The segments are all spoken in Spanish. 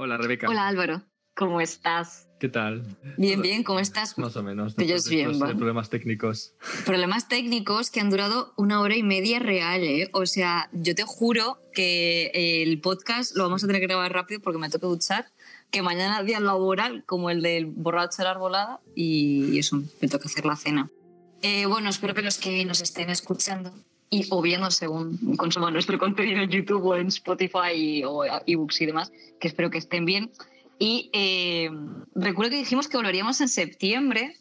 Hola, Rebeca. Hola, Álvaro. ¿Cómo estás? ¿Qué tal? Bien, bien, ¿cómo estás? Más o menos. Yo es bien, va. eh, problemas técnicos. Problemas técnicos que han durado una hora y media real, ¿eh? O sea, yo te juro que el podcast lo vamos a tener que grabar rápido porque me toca duchar, que mañana es día laboral como el del borracho de la arbolada y eso, me toca hacer la cena. Eh, bueno, espero que los que nos estén escuchando y o viendo según consuman nuestro contenido en YouTube o en Spotify o ebooks y demás, que espero que estén bien. Y eh, recuerdo que dijimos que volveríamos en septiembre.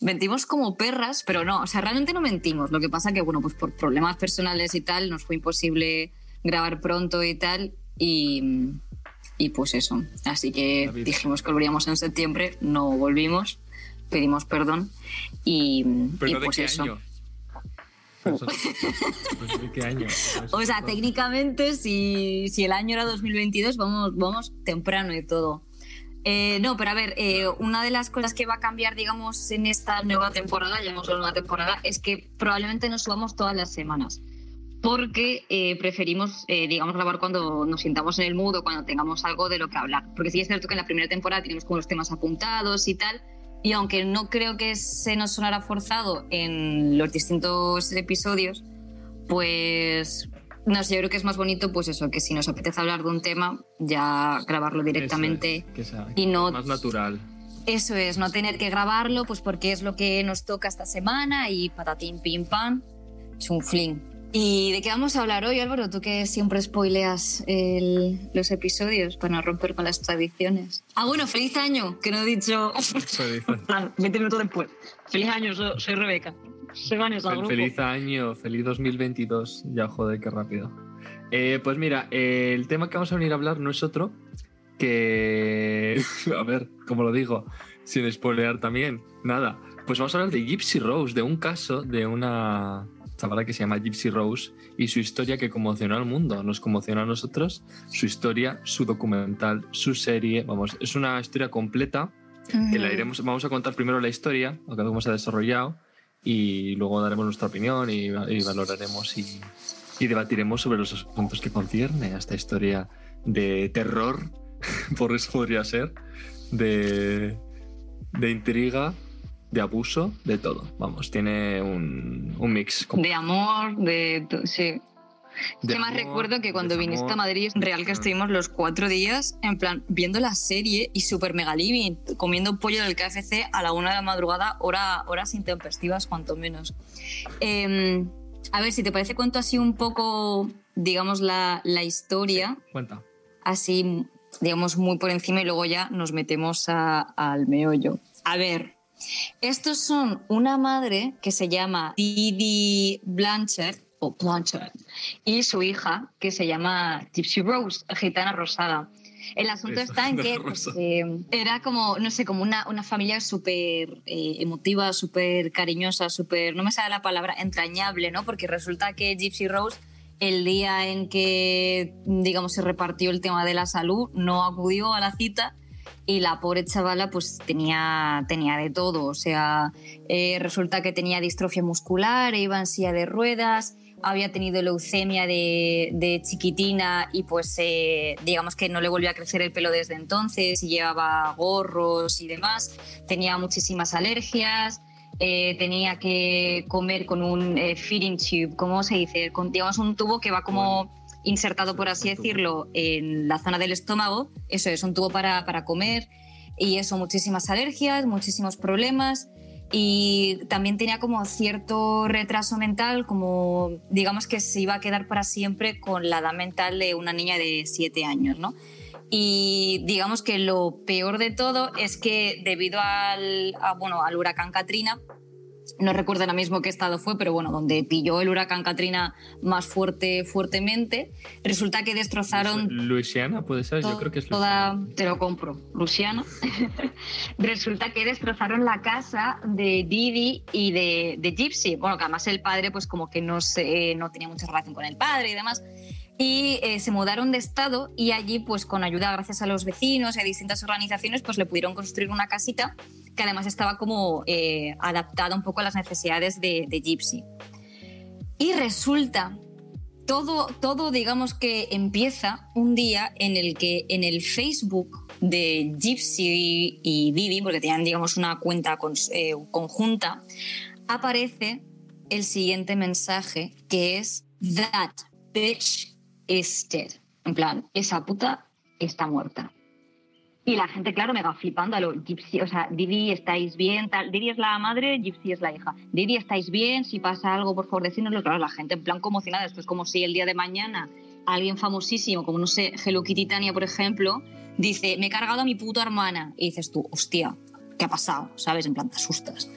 Mentimos como perras, pero no, o sea, realmente no mentimos. Lo que pasa que, bueno, pues por problemas personales y tal, nos fue imposible grabar pronto y tal. Y, y pues eso. Así que dijimos que volveríamos en septiembre, no volvimos, pedimos perdón. Y, ¿Pero y de pues qué eso. año? Pues, ¿De qué año? O sea, técnicamente, si, si el año era 2022, vamos, vamos temprano y todo. Eh, no, pero a ver, eh, una de las cosas que va a cambiar, digamos, en esta nueva temporada, llamamos nueva temporada, es que probablemente nos subamos todas las semanas. Porque eh, preferimos, eh, digamos, grabar cuando nos sintamos en el mood o cuando tengamos algo de lo que hablar. Porque sí es cierto que en la primera temporada tenemos como los temas apuntados y tal, y aunque no creo que se nos sonara forzado en los distintos episodios, pues no sé, yo creo que es más bonito, pues eso, que si nos apetece hablar de un tema, ya grabarlo directamente. Es, que sea y no- Más natural. Eso es, no tener que grabarlo, pues porque es lo que nos toca esta semana y patatín, pim, pam, chunflín. ¿Y de qué vamos a hablar hoy, Álvaro? Tú que siempre spoileas el- los episodios para no romper con las tradiciones. Ah, bueno, feliz año, que no he dicho... Eso dice. plan, 20 minutos después. Feliz año, soy, soy Rebeca. Soy Vanessa, Fel-. Feliz año, feliz 2022. Ya, joder, qué rápido. Eh, pues mira, eh, el tema que vamos a venir a hablar no es otro que. A ver, como lo digo, sin spoilear también, nada. Pues vamos a hablar de Gypsy Rose, de un caso de una chavala que se llama Gypsy Rose y su historia que conmocionó al mundo, nos conmocionó a nosotros, su historia, su documental, su serie, vamos, es una historia completa que la iremos, vamos a contar primero la historia, lo que cómo se ha desarrollado, y luego daremos nuestra opinión y, y valoraremos y, y debatiremos sobre los asuntos que concierne a esta historia de terror, por eso podría ser, de, de intriga, de abuso, de todo. Vamos, tiene un, un mix. De amor, de... Sí. de ¿Qué más recuerdo que cuando viniste a Madrid real que estuvimos los cuatro días en plan viendo la serie y super mega living, comiendo pollo del KFC a la una de la madrugada, hora, horas intempestivas cuanto menos. Eh, a ver, si te parece cuento así un poco, digamos, la, la historia, Cuenta. así, digamos, muy por encima y luego ya nos metemos a- al meollo. A ver, estos son una madre que se llama Didi Blanchard, o Blanchard, y su hija que se llama Gypsy Rose, gitana rosada. El asunto Eso, está en que pues, eh, era como, no sé, como una, una familia súper eh, emotiva, súper cariñosa, súper, no me sale la palabra, entrañable, ¿no? Porque resulta que Gypsy Rose, el día en que, digamos, se repartió el tema de la salud, no acudió a la cita y la pobre chavala pues tenía, tenía de todo. O sea, eh, resulta que tenía distrofia muscular, iba en silla de ruedas, había tenido leucemia de, de chiquitina y pues eh, digamos que no le volvió a crecer el pelo desde entonces y llevaba gorros y demás. Tenía muchísimas alergias. eh, tenía que comer con un feeding tube, ¿cómo se dice? Con, digamos, un tubo que va como insertado, por así decirlo, en la zona del estómago. Eso es un tubo para, para comer. Y eso, muchísimas alergias, muchísimos problemas. Y también tenía como cierto retraso mental, como digamos que se iba a quedar para siempre con la edad mental de una niña de 7 años, ¿no? Y digamos que lo peor de todo es que debido al, a, bueno, al huracán Katrina, no recuerdo ahora mismo qué estado fue, pero bueno, donde pilló el huracán Katrina más fuerte, fuertemente, resulta que destrozaron Luisiana, puede ser, yo creo que es toda, Luisiana. te lo compro, Luciana. Resulta que destrozaron la casa de Didi y de, de Gypsy. Bueno, que además el padre, pues como que no, se, no tenía mucha relación con el padre y demás. Y eh, se mudaron de estado y allí, pues con ayuda, gracias a los vecinos y a distintas organizaciones, pues le pudieron construir una casita que además estaba como eh, adaptada un poco a las necesidades de, Gypsy. Y resulta todo, todo, digamos que empieza un día en el que en el Facebook de Gypsy y Didi, porque tenían, digamos, una cuenta eh, conjunta, aparece el siguiente mensaje que es That bitch dead. En plan, esa puta está muerta. Y la gente, claro, mega flipando a lo Gypsy, o sea, Didi, ¿estáis bien? Tal. Didi es la madre, Gypsy es la hija. Didi, ¿estáis bien? Si pasa algo, por favor, decídnoslo. Claro, la gente en plan conmocionada. Esto es como si el día de mañana alguien famosísimo, como no sé, Hello Kitty Tania, por ejemplo, dice, me he cargado a mi puta hermana. Y dices tú, hostia, ¿qué ha pasado? ¿Sabes? En plan, te asustas.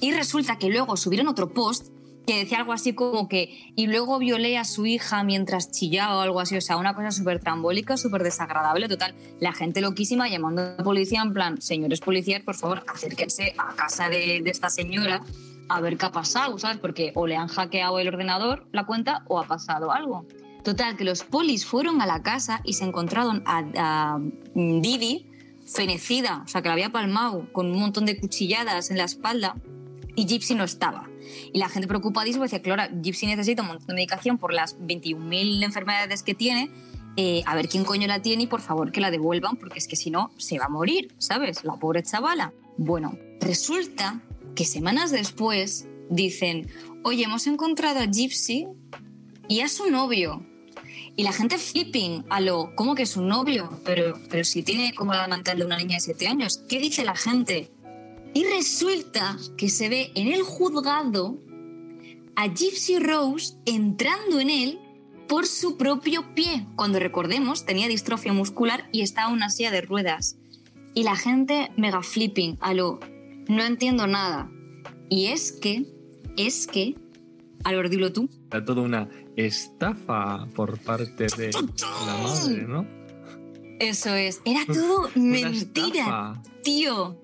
Y resulta que luego subieron otro post que decía algo así como que, y luego violé a su hija mientras chillaba o algo así, o sea, una cosa súper trambólica, súper desagradable, total. La gente loquísima llamando a la policía en plan, señores policías, por favor, acérquense a casa de, esta señora a ver qué ha pasado, ¿sabes? Porque o le han hackeado el ordenador, la cuenta, o ha pasado algo. Total, que los polis fueron a la casa y se encontraron a, a Didi fenecida, o sea, que la había palmado con un montón de cuchilladas en la espalda y Gypsy no estaba. Y la gente preocupadísima decía, claro, Gypsy necesita un montón de medicación por las 21.000 enfermedades que tiene, eh, a ver quién coño la tiene y por favor que la devuelvan, porque es que si no, se va a morir, ¿sabes? La pobre chavala. Bueno, resulta que semanas después dicen, oye, hemos encontrado a Gypsy y a su novio. Y la gente flipping a lo, ¿cómo que es su novio? Pero, pero si tiene como la mantel de una niña de 7 años. ¿Qué dice la gente? Y resulta que se ve en el juzgado a Gypsy Rose entrando en él por su propio pie, cuando recordemos tenía distrofia muscular y estaba en una silla de ruedas. Y la gente mega flipping, a lo, no entiendo nada. Y es que, es que, a lo dilo tú. Era toda una estafa por parte de la madre, ¿no? Eso es, era todo mentira, tío.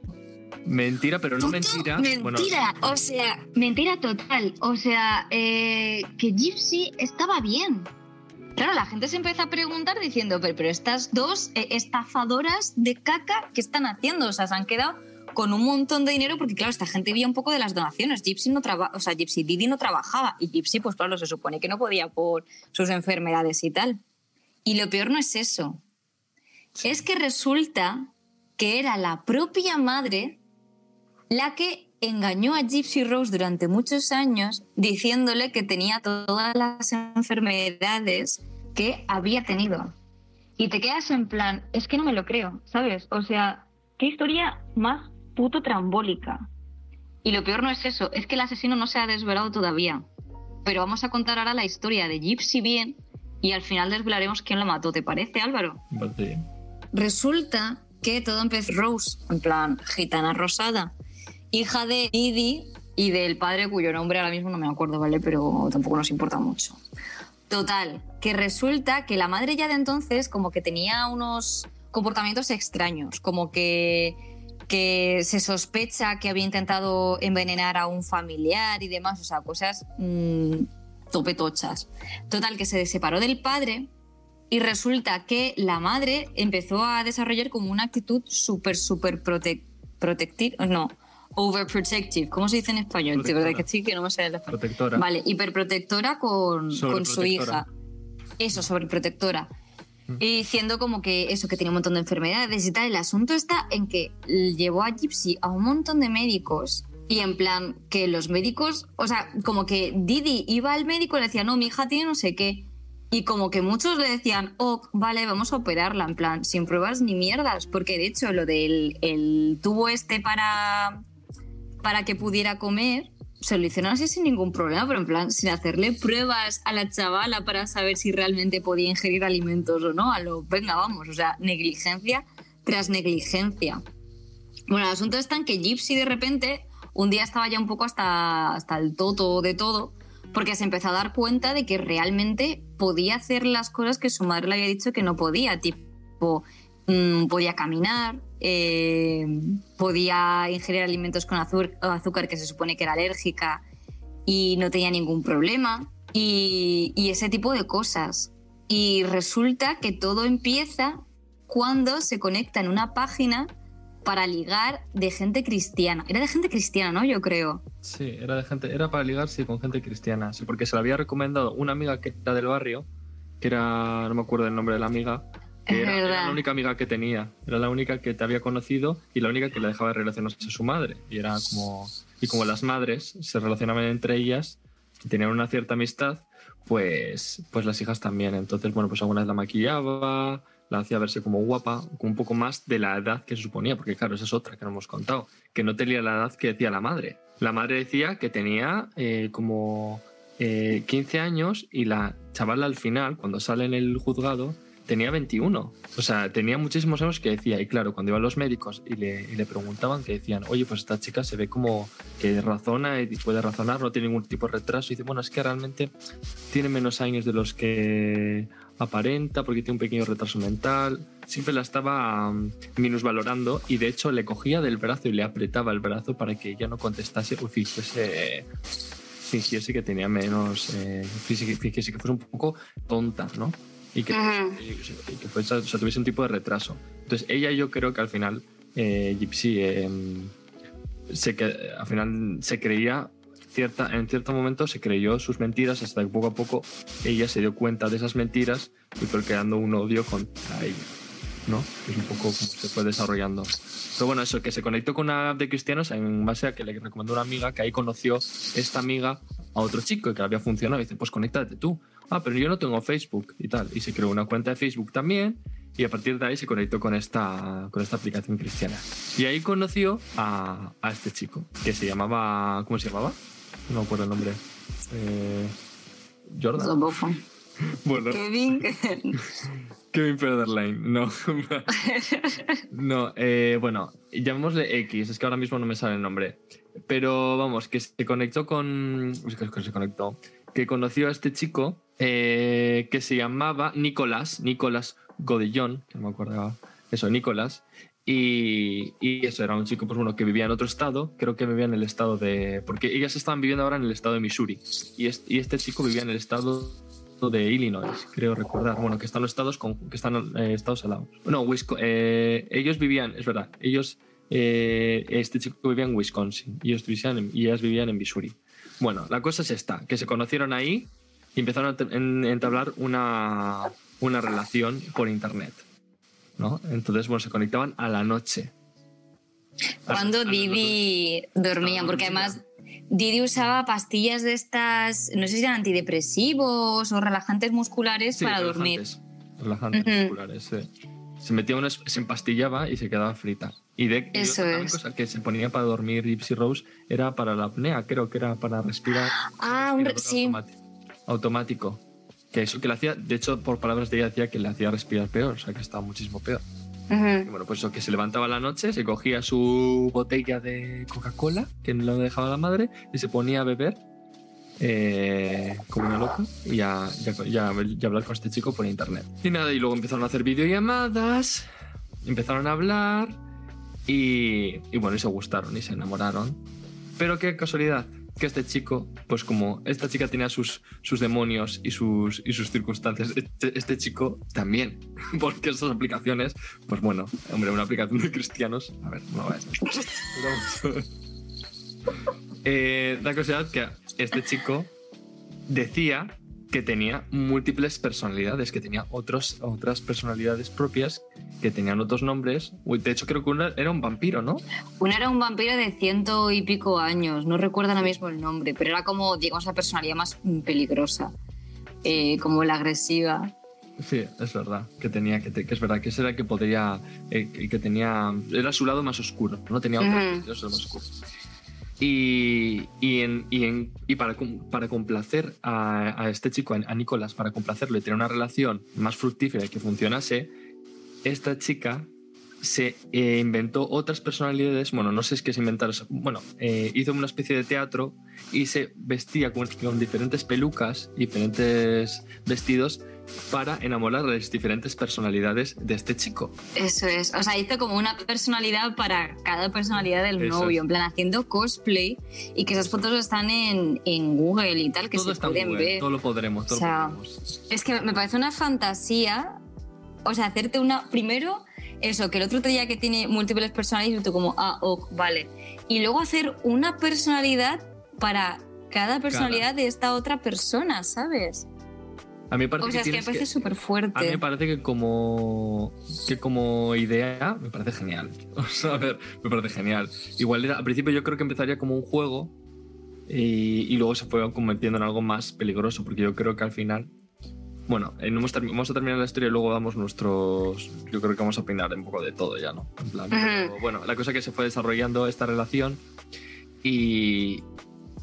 Mentira, pero no mentira. Mentira, o sea, mentira total. O sea, eh, que Gypsy estaba bien. Claro, la gente se empieza a preguntar diciendo, pero, pero estas dos eh, estafadoras de caca, ¿qué están haciendo? O sea, se han quedado con un montón de dinero porque, claro, esta gente vía un poco de las donaciones. Gypsy no trabaja, o sea, Gypsy Didi no trabajaba y Gypsy, pues claro, se supone que no podía por sus enfermedades y tal. Y lo peor no es eso. Es que resulta que era la propia madre la que engañó a Gypsy Rose durante muchos años diciéndole que tenía todas las enfermedades que había tenido. Y te quedas en plan, es que no me lo creo, ¿sabes? O sea, qué historia más puto trambólica. Y lo peor no es eso, es que el asesino no se ha desvelado todavía. Pero vamos a contar ahora la historia de Gypsy bien y al final desvelaremos quién lo mató, ¿te parece, Álvaro? Sí. Resulta que todo empezó Rose, en plan gitana rosada, hija de Didi y del padre cuyo nombre ahora mismo no me acuerdo, ¿vale? Pero tampoco nos importa mucho. Total, que resulta que la madre ya de entonces como que tenía unos comportamientos extraños, como que, que se sospecha que había intentado envenenar a un familiar y demás, o sea, cosas mmm, topetochas. Total, que se separó del padre y resulta que la madre empezó a desarrollar como una actitud súper, súper protectiva, no, overprotective. ¿Cómo se dice en español? De verdad que sí, que no me sale la Protectora. Vale, hiperprotectora con, con su hija. Eso, sobreprotectora. Mm. Y diciendo como que eso, que tenía un montón de enfermedades y tal. El asunto está en que llevó a Gypsy a un montón de médicos y en plan que los médicos, o sea, como que Didi iba al médico y le decía, no, mi hija tiene no sé qué. Y como que muchos le decían, oh, vale, vamos a operarla, en plan, sin pruebas ni mierdas, porque de hecho lo del el tubo este para para que pudiera comer, se lo hicieron así sin ningún problema, pero en plan, sin hacerle pruebas a la chavala para saber si realmente podía ingerir alimentos o no. A lo, venga, vamos, o sea, negligencia tras negligencia. Bueno, el asunto está en que Gypsy de repente un día estaba ya un poco hasta, hasta el toto de todo, porque se empezó a dar cuenta de que realmente podía hacer las cosas que su madre le había dicho que no podía, tipo, mmm, podía caminar, eh, podía ingerir alimentos con azúcar, que se supone que era alérgica y no tenía ningún problema y, ese tipo de cosas. Y resulta que todo empieza cuando se conecta en una página para ligar de gente cristiana. Era de gente cristiana, ¿no? Yo creo. Sí, era de gente, era para ligarse con gente cristiana, sí, porque se la había recomendado una amiga que era del barrio, que era, no me acuerdo el nombre de la amiga, que era, la única amiga que tenía, era la única que te había conocido y la única que le dejaba de relacionarse a su madre. Y era como, y como las madres se relacionaban entre ellas y tenían una cierta amistad, pues, pues las hijas también. Entonces, bueno, pues alguna vez la maquillaba, la hacía verse como guapa, con un poco más de la edad que se suponía, porque claro, esa es otra que no hemos contado, que no tenía la edad que decía la madre. La madre decía que tenía eh, como eh, 15 años y la chavala al final, cuando sale en el juzgado, tenía 21. O sea, tenía muchísimos años que decía, y claro, cuando iban los médicos y le, y le preguntaban, que decían, oye, pues esta chica se ve como que razona y puede razonar, no tiene ningún tipo de retraso. Y dice, bueno, es que realmente tiene menos años de los que aparenta porque tiene un pequeño retraso mental. Siempre la estaba mm, minusvalorando y de hecho le cogía del brazo y le apretaba el brazo para que ella no contestase o fingiese, fingiese que tenía menos, eh, fingiese que fuese un poco tonta, ¿no? Y que, y que fuese- o sea, tuviese un tipo de retraso. Entonces ella yo creo que al final, eh, Gypsy, eh, se, que, al final se creía cierta, en cierto momento se creyó sus mentiras hasta que poco a poco ella se dio cuenta de esas mentiras y fue creando un odio contra ella. ¿no? Es un poco como se fue desarrollando. Pero bueno, eso, que se conectó con una app de cristianos en base a que le recomendó una amiga, que ahí conoció esta amiga a otro chico y que le había funcionado. Y dice, pues conéctate tú. Ah, pero yo no tengo Facebook y tal. Y se creó una cuenta de Facebook también y a partir de ahí se conectó con esta, con esta aplicación cristiana. Y ahí conoció a, a este chico, que se llamaba... ¿Cómo se llamaba? No me acuerdo el nombre. Eh, Jordan. Bueno, Kevin. Kevin Federline, no. no, eh, bueno, llamémosle X, es que ahora mismo no me sale el nombre. Pero vamos, que se conectó con. es que se conectó. Que conoció a este chico eh, que se llamaba Nicolás, Nicolás Godillón, que no me acordaba. Eso, Nicolás. Y, y eso era un chico, pues bueno, que vivía en otro estado, creo que vivía en el estado de. Porque ellas estaban viviendo ahora en el estado de Missouri. Y, es- y este chico vivía en el estado de Illinois, creo recordar. Bueno, que están los estados con, que están eh, estados al lado. No, Wisco- eh, ellos vivían, es verdad, ellos, este chico vivía en Wisconsin y ellos vivían en, y ellas vivían en Missouri. Bueno, la cosa es esta, que se conocieron ahí y empezaron a entablar una, una relación por internet. ¿no? Entonces, bueno, se conectaban a la noche. Cuando Didi dormía, porque además Didi usaba pastillas de estas, no sé si eran antidepresivos o relajantes musculares Sí, para dormir. relajantes, musculares, sí. Se metía una, se empastillaba y se quedaba frita. Y de y Eso otra es. cosa que se ponía para dormir Gypsy Rose era para la apnea, creo que era para respirar. Ah, un re- sí. Automático. Que eso que le hacía, de hecho, por palabras de ella decía que le hacía respirar peor, o sea que estaba muchísimo peor. Y Ujú. bueno, pues eso que se levantaba a la noche, se cogía su botella de Coca-Cola, que no lo dejaba la madre, y se ponía a beber eh, como una loca y a, y a- y a- y a hablar con este chico por internet. Y nada, y luego empezaron a hacer videollamadas, empezaron a hablar y, y bueno, y se gustaron y se enamoraron. Pero qué casualidad, que este chico, pues como esta chica tenía sus, sus demonios y sus, y sus circunstancias, este, este chico también. Porque esas aplicaciones, pues bueno, hombre, una aplicación de cristianos, a ver, no va a ser. Eh, la casualidad que este chico decía que tenía múltiples personalidades, que tenía otros, otras personalidades propias, que tenían otros nombres. Uy, De hecho, creo que uno era un vampiro, ¿no? Uno era un vampiro de ciento y pico años, no recuerdo ahora mismo el nombre, pero era como, digamos, la personalidad más peligrosa, eh, como la agresiva. Sí, es verdad, que tenía, que, te- que es verdad, que ese era el que podría, eh, que, tenía, era su lado más oscuro, no tenía otro, Ujú. era su lado más oscuro. Y, y, en- y en- y para, para complacer a, este chico, a, Nicolás, para complacerlo y tener una relación más fructífera y que funcionase, esta chica se eh, inventó otras personalidades, bueno, no sé es qué se inventaron, bueno, eh, hizo una especie de teatro y se vestía con diferentes pelucas, diferentes vestidos para enamorar a las diferentes personalidades de este chico. Eso es, o sea, hizo como una personalidad para cada personalidad del Eso novio, es. en plan haciendo cosplay y que esas fotos están en, en Google y tal, que todo se está en pueden Google, ver. todo lo podremos, todo O sea, lo podremos. Es que me parece una fantasía, o sea, hacerte una, primero, eso, que el otro te diga que tiene múltiples personalidades y tú como, ah, ok, vale. Y luego hacer una personalidad para cada personalidad de esta otra persona, ¿sabes? A mí parece o sea, que es que parece súper A mí me fuerte. parece que como, que como idea me parece genial. O sea, a ver, me parece genial. Igual al principio yo creo que empezaría como un juego y, y luego se fue convirtiendo en algo más peligroso, porque yo creo que al final... Bueno, eh, vamos a terminar la historia y luego damos nuestros... Yo creo que vamos a opinar un poco de todo ya, ¿no? En plan, pero, bueno, la cosa que se fue desarrollando esta relación y...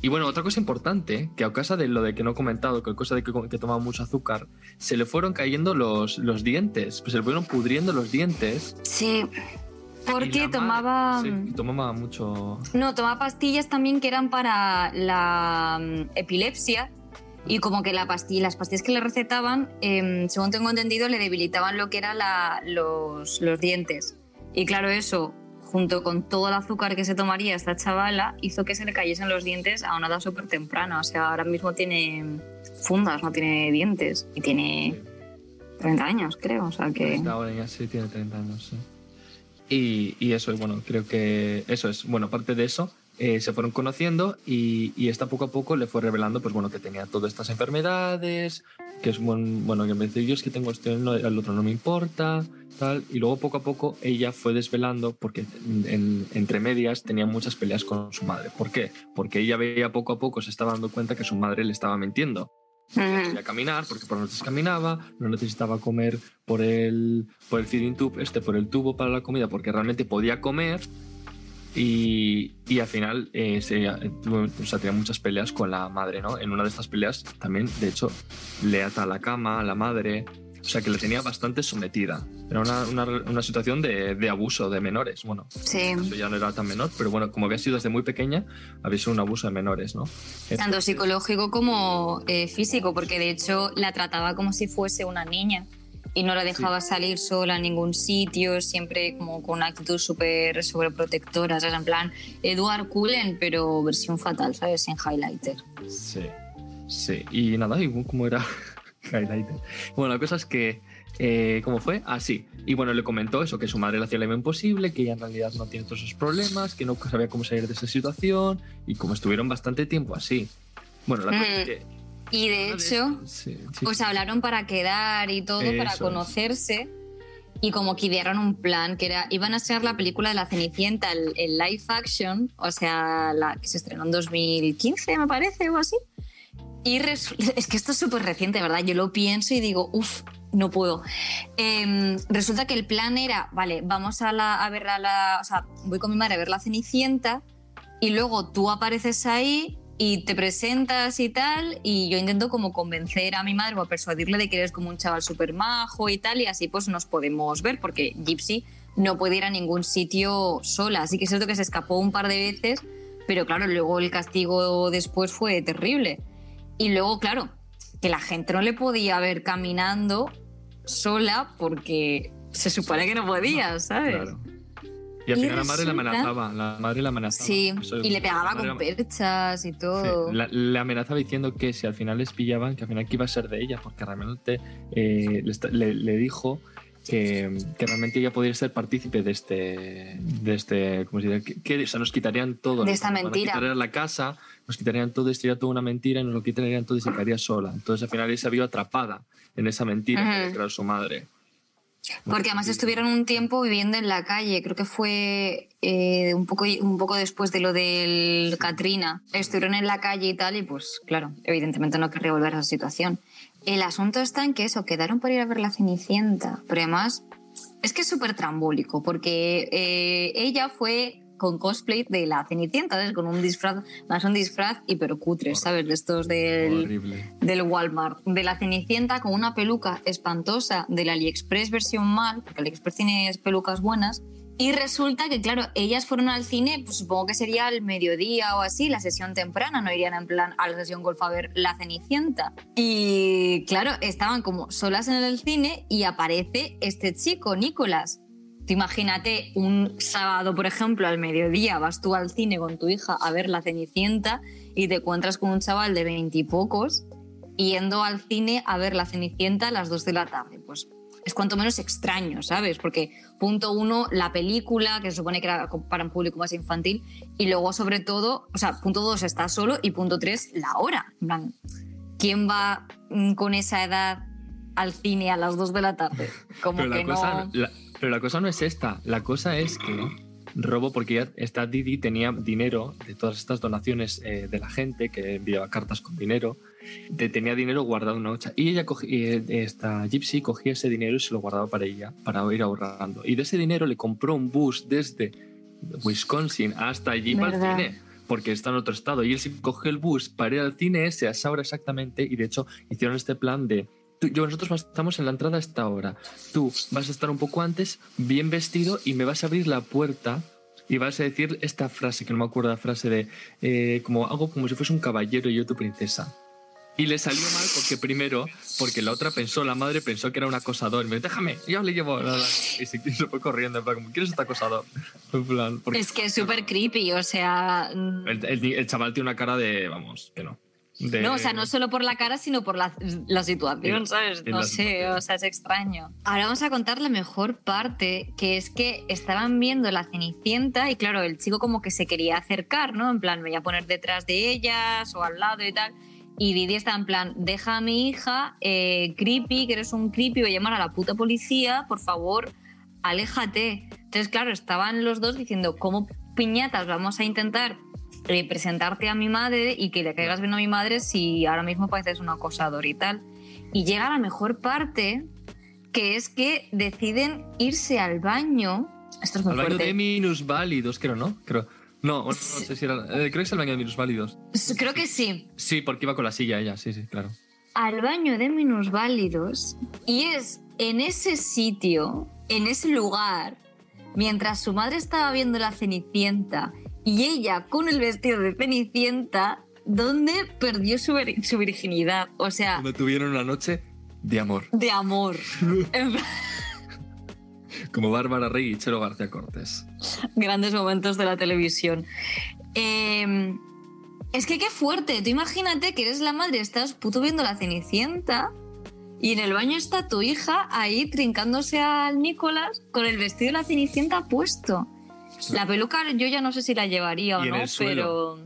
Y bueno, otra cosa importante, que a causa de lo de que no he comentado, que a causa de que, que tomaba mucho azúcar, se le fueron cayendo los, los dientes, pues se le fueron pudriendo los dientes. Sí. Porque tomaba. sí, tomaba mucho. No, tomaba pastillas también que eran para la mm, epilepsia. Y como que la pastilla, las pastillas que le recetaban, em, según tengo entendido, le debilitaban lo que eran los, los dientes. Y claro, eso, junto con todo el azúcar que se tomaría esta chavala, hizo que se le cayesen los dientes a una edad súper temprana. O sea, ahora mismo tiene fundas, no tiene dientes. Y tiene 30 años, creo. O sea que... Ahora ya sí tiene 30 años, sí. Y, y eso, y bueno, creo que eso es. Bueno, aparte de eso, eh, se fueron conociendo y, y esta poco a poco le fue revelando, pues bueno, que tenía todas estas enfermedades, que es buen, bueno, que me dice, yo es que tengo esto, el otro no me importa, tal. Y luego poco a poco ella fue desvelando, porque en- en- entre medias tenía muchas peleas con su madre. ¿Por qué? Porque ella veía poco a poco, se estaba dando cuenta que su madre le estaba mintiendo podía caminar porque por noches caminaba, no necesitaba comer por el, por el feeding tube, este por el tubo para la comida porque realmente podía comer y, y al final eh, se, tuvo- o sea, tenía muchas peleas con la madre, ¿no? En una de estas peleas también, de hecho, le ata a la cama a la madre, o sea que la tenía bastante sometida. Era una, una, una situación de, de abuso de menores, bueno. Sí. Eso ya no era tan menor, pero bueno, como había sido desde muy pequeña, había sido un abuso de menores, ¿no? Tanto psicológico como eh, físico, porque de hecho la trataba como si fuese una niña y no la dejaba salir sola a ningún sitio, siempre como con una actitud súper sobreprotectora, ¿sabes? En plan, Edward Cullen, pero versión fatal, ¿sabes? En highlighter. Sí, sí. Y nada, y como era highlighter. Bueno, la cosa es que, eh, ¿cómo fue? Ah, sí. Y bueno, le comentó eso, que su madre le hacía la imposible, que ella en realidad no tiene todos esos problemas, que no sabía cómo salir de esa situación, y como estuvieron bastante tiempo así. Bueno, la cosa es Mm. que... Y de hecho, sí, sí. pues hablaron para quedar y todo, para Eso es. conocerse. Y como que idearon un plan, que era, iban a estrenar la película de la Cenicienta, el, el live action, o sea, la que se estrenó en 2015, me parece, o así. Y es que esto es súper reciente, ¿verdad? Yo lo pienso y digo, uff, no puedo. Em, resulta que el plan era, vale, vamos a, la, a ver a la... O sea, voy con mi madre a ver la Cenicienta y luego tú apareces ahí y te presentas y tal y yo intento como convencer a mi madre o a persuadirle de que eres como un chaval súper majo y tal y así pues nos podemos ver porque Gypsy no puede ir a ningún sitio sola. Así que es cierto que se escapó un par de veces, pero claro, luego el castigo después fue terrible. Y luego, claro, que la gente no le podía ver caminando sola porque se supone que no podía, ¿sabes? Claro. Y al final la madre la resulta- amenazaba, la madre la amenazaba. Sí, y le pegaba con la- perchas y todo. Sí, la- le amenazaba diciendo que si al final les pillaban, que al final que iba a ser de ella, porque realmente eh, le, le- dijo que, que realmente ella podía ser partícipe de este, de este, ¿cómo se dice? Que, que, o sea, nos quitarían todo. De nos esta mentira. quitar la casa, nos quitarían todo, esto sería toda una mentira y nos lo quitarían todo y se quedaría sola. Entonces al final ella se vio atrapada en esa mentira que Ujú. había creado su madre. Porque además estuvieron un tiempo viviendo en la calle, creo que fue eh, un, poco, un poco después de lo del Katrina. Estuvieron en la calle y tal, y pues claro, evidentemente no querría volver a esa situación. El asunto está en que eso, quedaron para ir a ver la Cenicienta, pero además es que es súper trambólico, porque eh, ella fue con cosplay de la Cenicienta, ¿sabes? Con un disfraz, más un disfraz hipercutre, ¿sabes? De estos del, Horrible. del Walmart, de la Cenicienta con una peluca espantosa del AliExpress versión mal, porque AliExpress tiene pelucas buenas. Y resulta que, claro, ellas fueron al cine, pues supongo que sería al mediodía o así, la sesión temprana, no irían en plan a la sesión golf a ver La Cenicienta. Y claro, estaban como solas en el cine y aparece este chico, Nicolás. Tú imagínate un sábado, por ejemplo, al mediodía, vas tú al cine con tu hija a ver La Cenicienta y te encuentras con un chaval de veintipocos yendo al cine a ver La Cenicienta a las 2 de la tarde. Pues es cuanto menos extraño, ¿sabes? Porque punto uno, la película, que se supone que era para un público más infantil, y luego sobre todo, o sea, punto dos está solo y punto tres, la hora. ¿quién va mm, con esa edad al cine a las dos de la tarde? Como Pero que la, cosa, no... la- pero la cosa no es esta. La cosa es que robo porque ya esta Didi tenía dinero de todas estas donaciones eh, de la gente que enviaba cartas con dinero. de- tenía dinero guardado en una hocha. Y ella cogí- eh, esta Gypsy cogía ese dinero y se lo guardaba para ella, para ir ahorrando. Y de ese dinero le compró un bus desde Wisconsin hasta allí para el ¿Verdad? cine. Porque está en otro estado. Y él sí cogió el bus para ir al cine ese a esa hora exactamente. Y de hecho hicieron este plan de tú- yo, nosotros estamos en la entrada a esta hora. Tú vas a estar un poco antes, bien vestido, y me vas a abrir la puerta y vas a decir esta frase, que no me acuerdo la frase de eh, como algo como si fuese un caballero y yo tu princesa. Y le salió mal porque primero, porque la otra pensó, la madre pensó que era un acosador. Y me dijo, déjame, yo le llevo. la, la". Y se, se fue corriendo, en plan, como, ¿quién es este acosador? En plan, porque Es que es súper creepy, o sea... mm, el, el- el chaval tiene una cara de, vamos, que no. De- No, o sea, no solo por la cara, sino por la, la situación, ¿sabes? No sé, o sea, es extraño. Ahora vamos a contar la mejor parte, que es que estaban viendo la Cenicienta y claro, el chico como que se quería acercar, ¿no? En plan, me voy a poner detrás de ellas o al lado y tal. Y Didi está en plan, deja a mi hija, eh, creepy, que eres un creepy, voy a llamar a la puta policía, por favor, aléjate. Entonces, claro, estaban los dos diciendo, ¿cómo piñatas vamos a intentar eh, presentarte a mi madre y que le caigas bien a mi madre si ahora mismo pareces un acosador y tal? Y llega la mejor parte, que es que deciden irse al baño. Esto es muy Al baño fuerte. de minusválidos, creo, ¿no? Creo. No, no, no sé si era. eh, creo que es el baño de minusválidos. Creo que sí. Sí, porque iba con la silla ella, sí, sí, claro. al baño de minusválidos y es en ese sitio, en ese lugar, mientras su madre estaba viendo la Cenicienta y ella con el vestido de Cenicienta, donde perdió su, vir- su virginidad. O sea, Cuando tuvieron una noche de amor. de amor. Como Bárbara Rey y Chelo García Cortés. Grandes momentos de la televisión. Eh, es que qué fuerte. Tú imagínate que eres la madre, estás puto viendo la Cenicienta y en el baño está tu hija ahí trincándose al Nicolás con el vestido de la Cenicienta puesto. La peluca yo ya no sé si la llevaría o no, pero...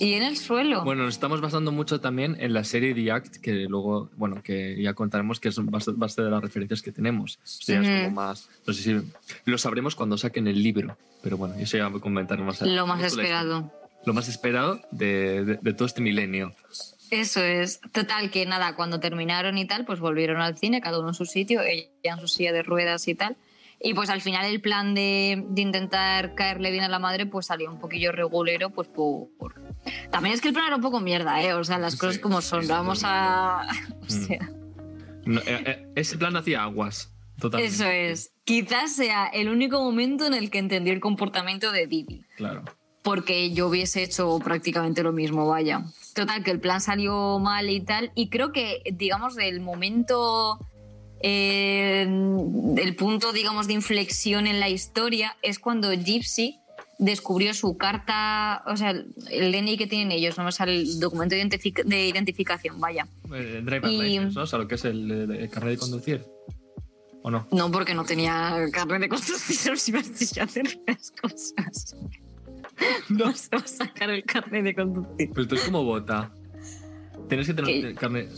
Y en el suelo. Bueno, nos estamos basando mucho también en la serie The Act, que luego, bueno, que ya contaremos que es base, de las referencias que tenemos. O sea, es como más. No sé si lo sabremos cuando saquen el libro, pero bueno, eso ya comentaremos más adelante. Lo más esperado. Lo más esperado de, de- de todo este milenio. Eso es. Total, que nada, cuando terminaron y tal, pues volvieron al cine, cada uno en su sitio, ella en su silla de ruedas y tal. Y pues al final el plan de, de intentar caerle bien a la madre, pues salió un poquillo regulero, pues por... por- También es que el plan era un poco mierda, ¿eh? O sea, las cosas Sí, como son. sí, Vamos sí. a... O sea, No, ese plan hacía aguas. Totalmente. eso es. Quizás sea el único momento en el que entendí el comportamiento de Didi. Claro. porque yo hubiese hecho prácticamente lo mismo, vaya. Total, que el plan salió mal y tal, y creo que, digamos, del momento, eh, el punto, digamos, de inflexión en la historia es cuando Gypsy descubrió su carta, o sea, el DNI que tienen ellos, no me sale el documento de, identific- de identificación, vaya. Eh, driver Y- license, ¿no? O sea, lo que es el, el- el carnet de conducir. ¿O no? No, porque no tenía carnet de conducir, si vas a hacer las cosas. No se va a sacar el carnet de conducir. Pues esto es como vota. Tienes que tener ¿Qué? carnet.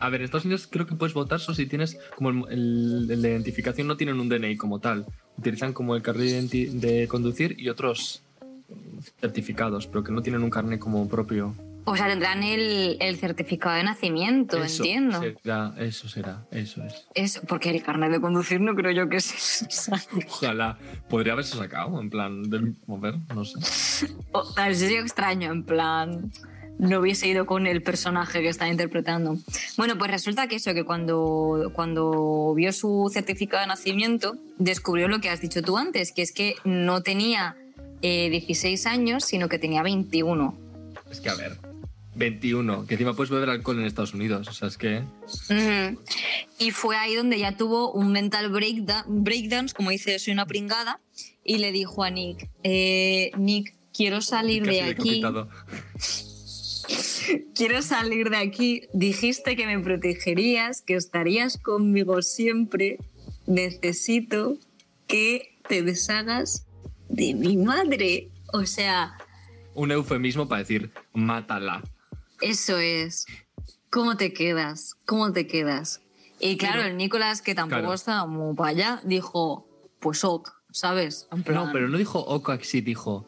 A ver, en Estados Unidos creo que puedes votar solo si tienes como el, de identificación, no tienen un DNI como tal. Utilizan como el carnet de, conducir y otros certificados, pero que no tienen un carnet como propio. O sea, tendrán el, el certificado de nacimiento, Eso entiendo. será, eso será, eso es. Eso, porque el carnet de conducir no creo yo que sea. Ojalá. Podría haberse sacado, en plan, de mover, no sé. O tal vez sería extraño, en plan. No hubiese ido con el personaje que está interpretando. Bueno, pues resulta que eso, que cuando, cuando vio su certificado de nacimiento, descubrió lo que has dicho tú antes, que es que no tenía eh, 16 años, sino que tenía 21. Es que a ver. 21, que encima puedes beber alcohol en Estados Unidos, o sea, es que. Y fue ahí donde ya tuvo un mental breakda- breakdance, como dice, soy una pringada, y le dijo a Nick, eh, Nick, quiero salir de aquí. quiero salir de aquí. Dijiste que me protegerías, que estarías conmigo siempre. Necesito que te deshagas de mi madre. O sea, Un eufemismo para decir, mátala. eso es. ¿Cómo te quedas? ¿Cómo te quedas? Y claro, el Nicolás, que tampoco Claro. estaba muy para allá, dijo, pues ok, ¿sabes? En plan, No, pero no dijo Okaxi, dijo,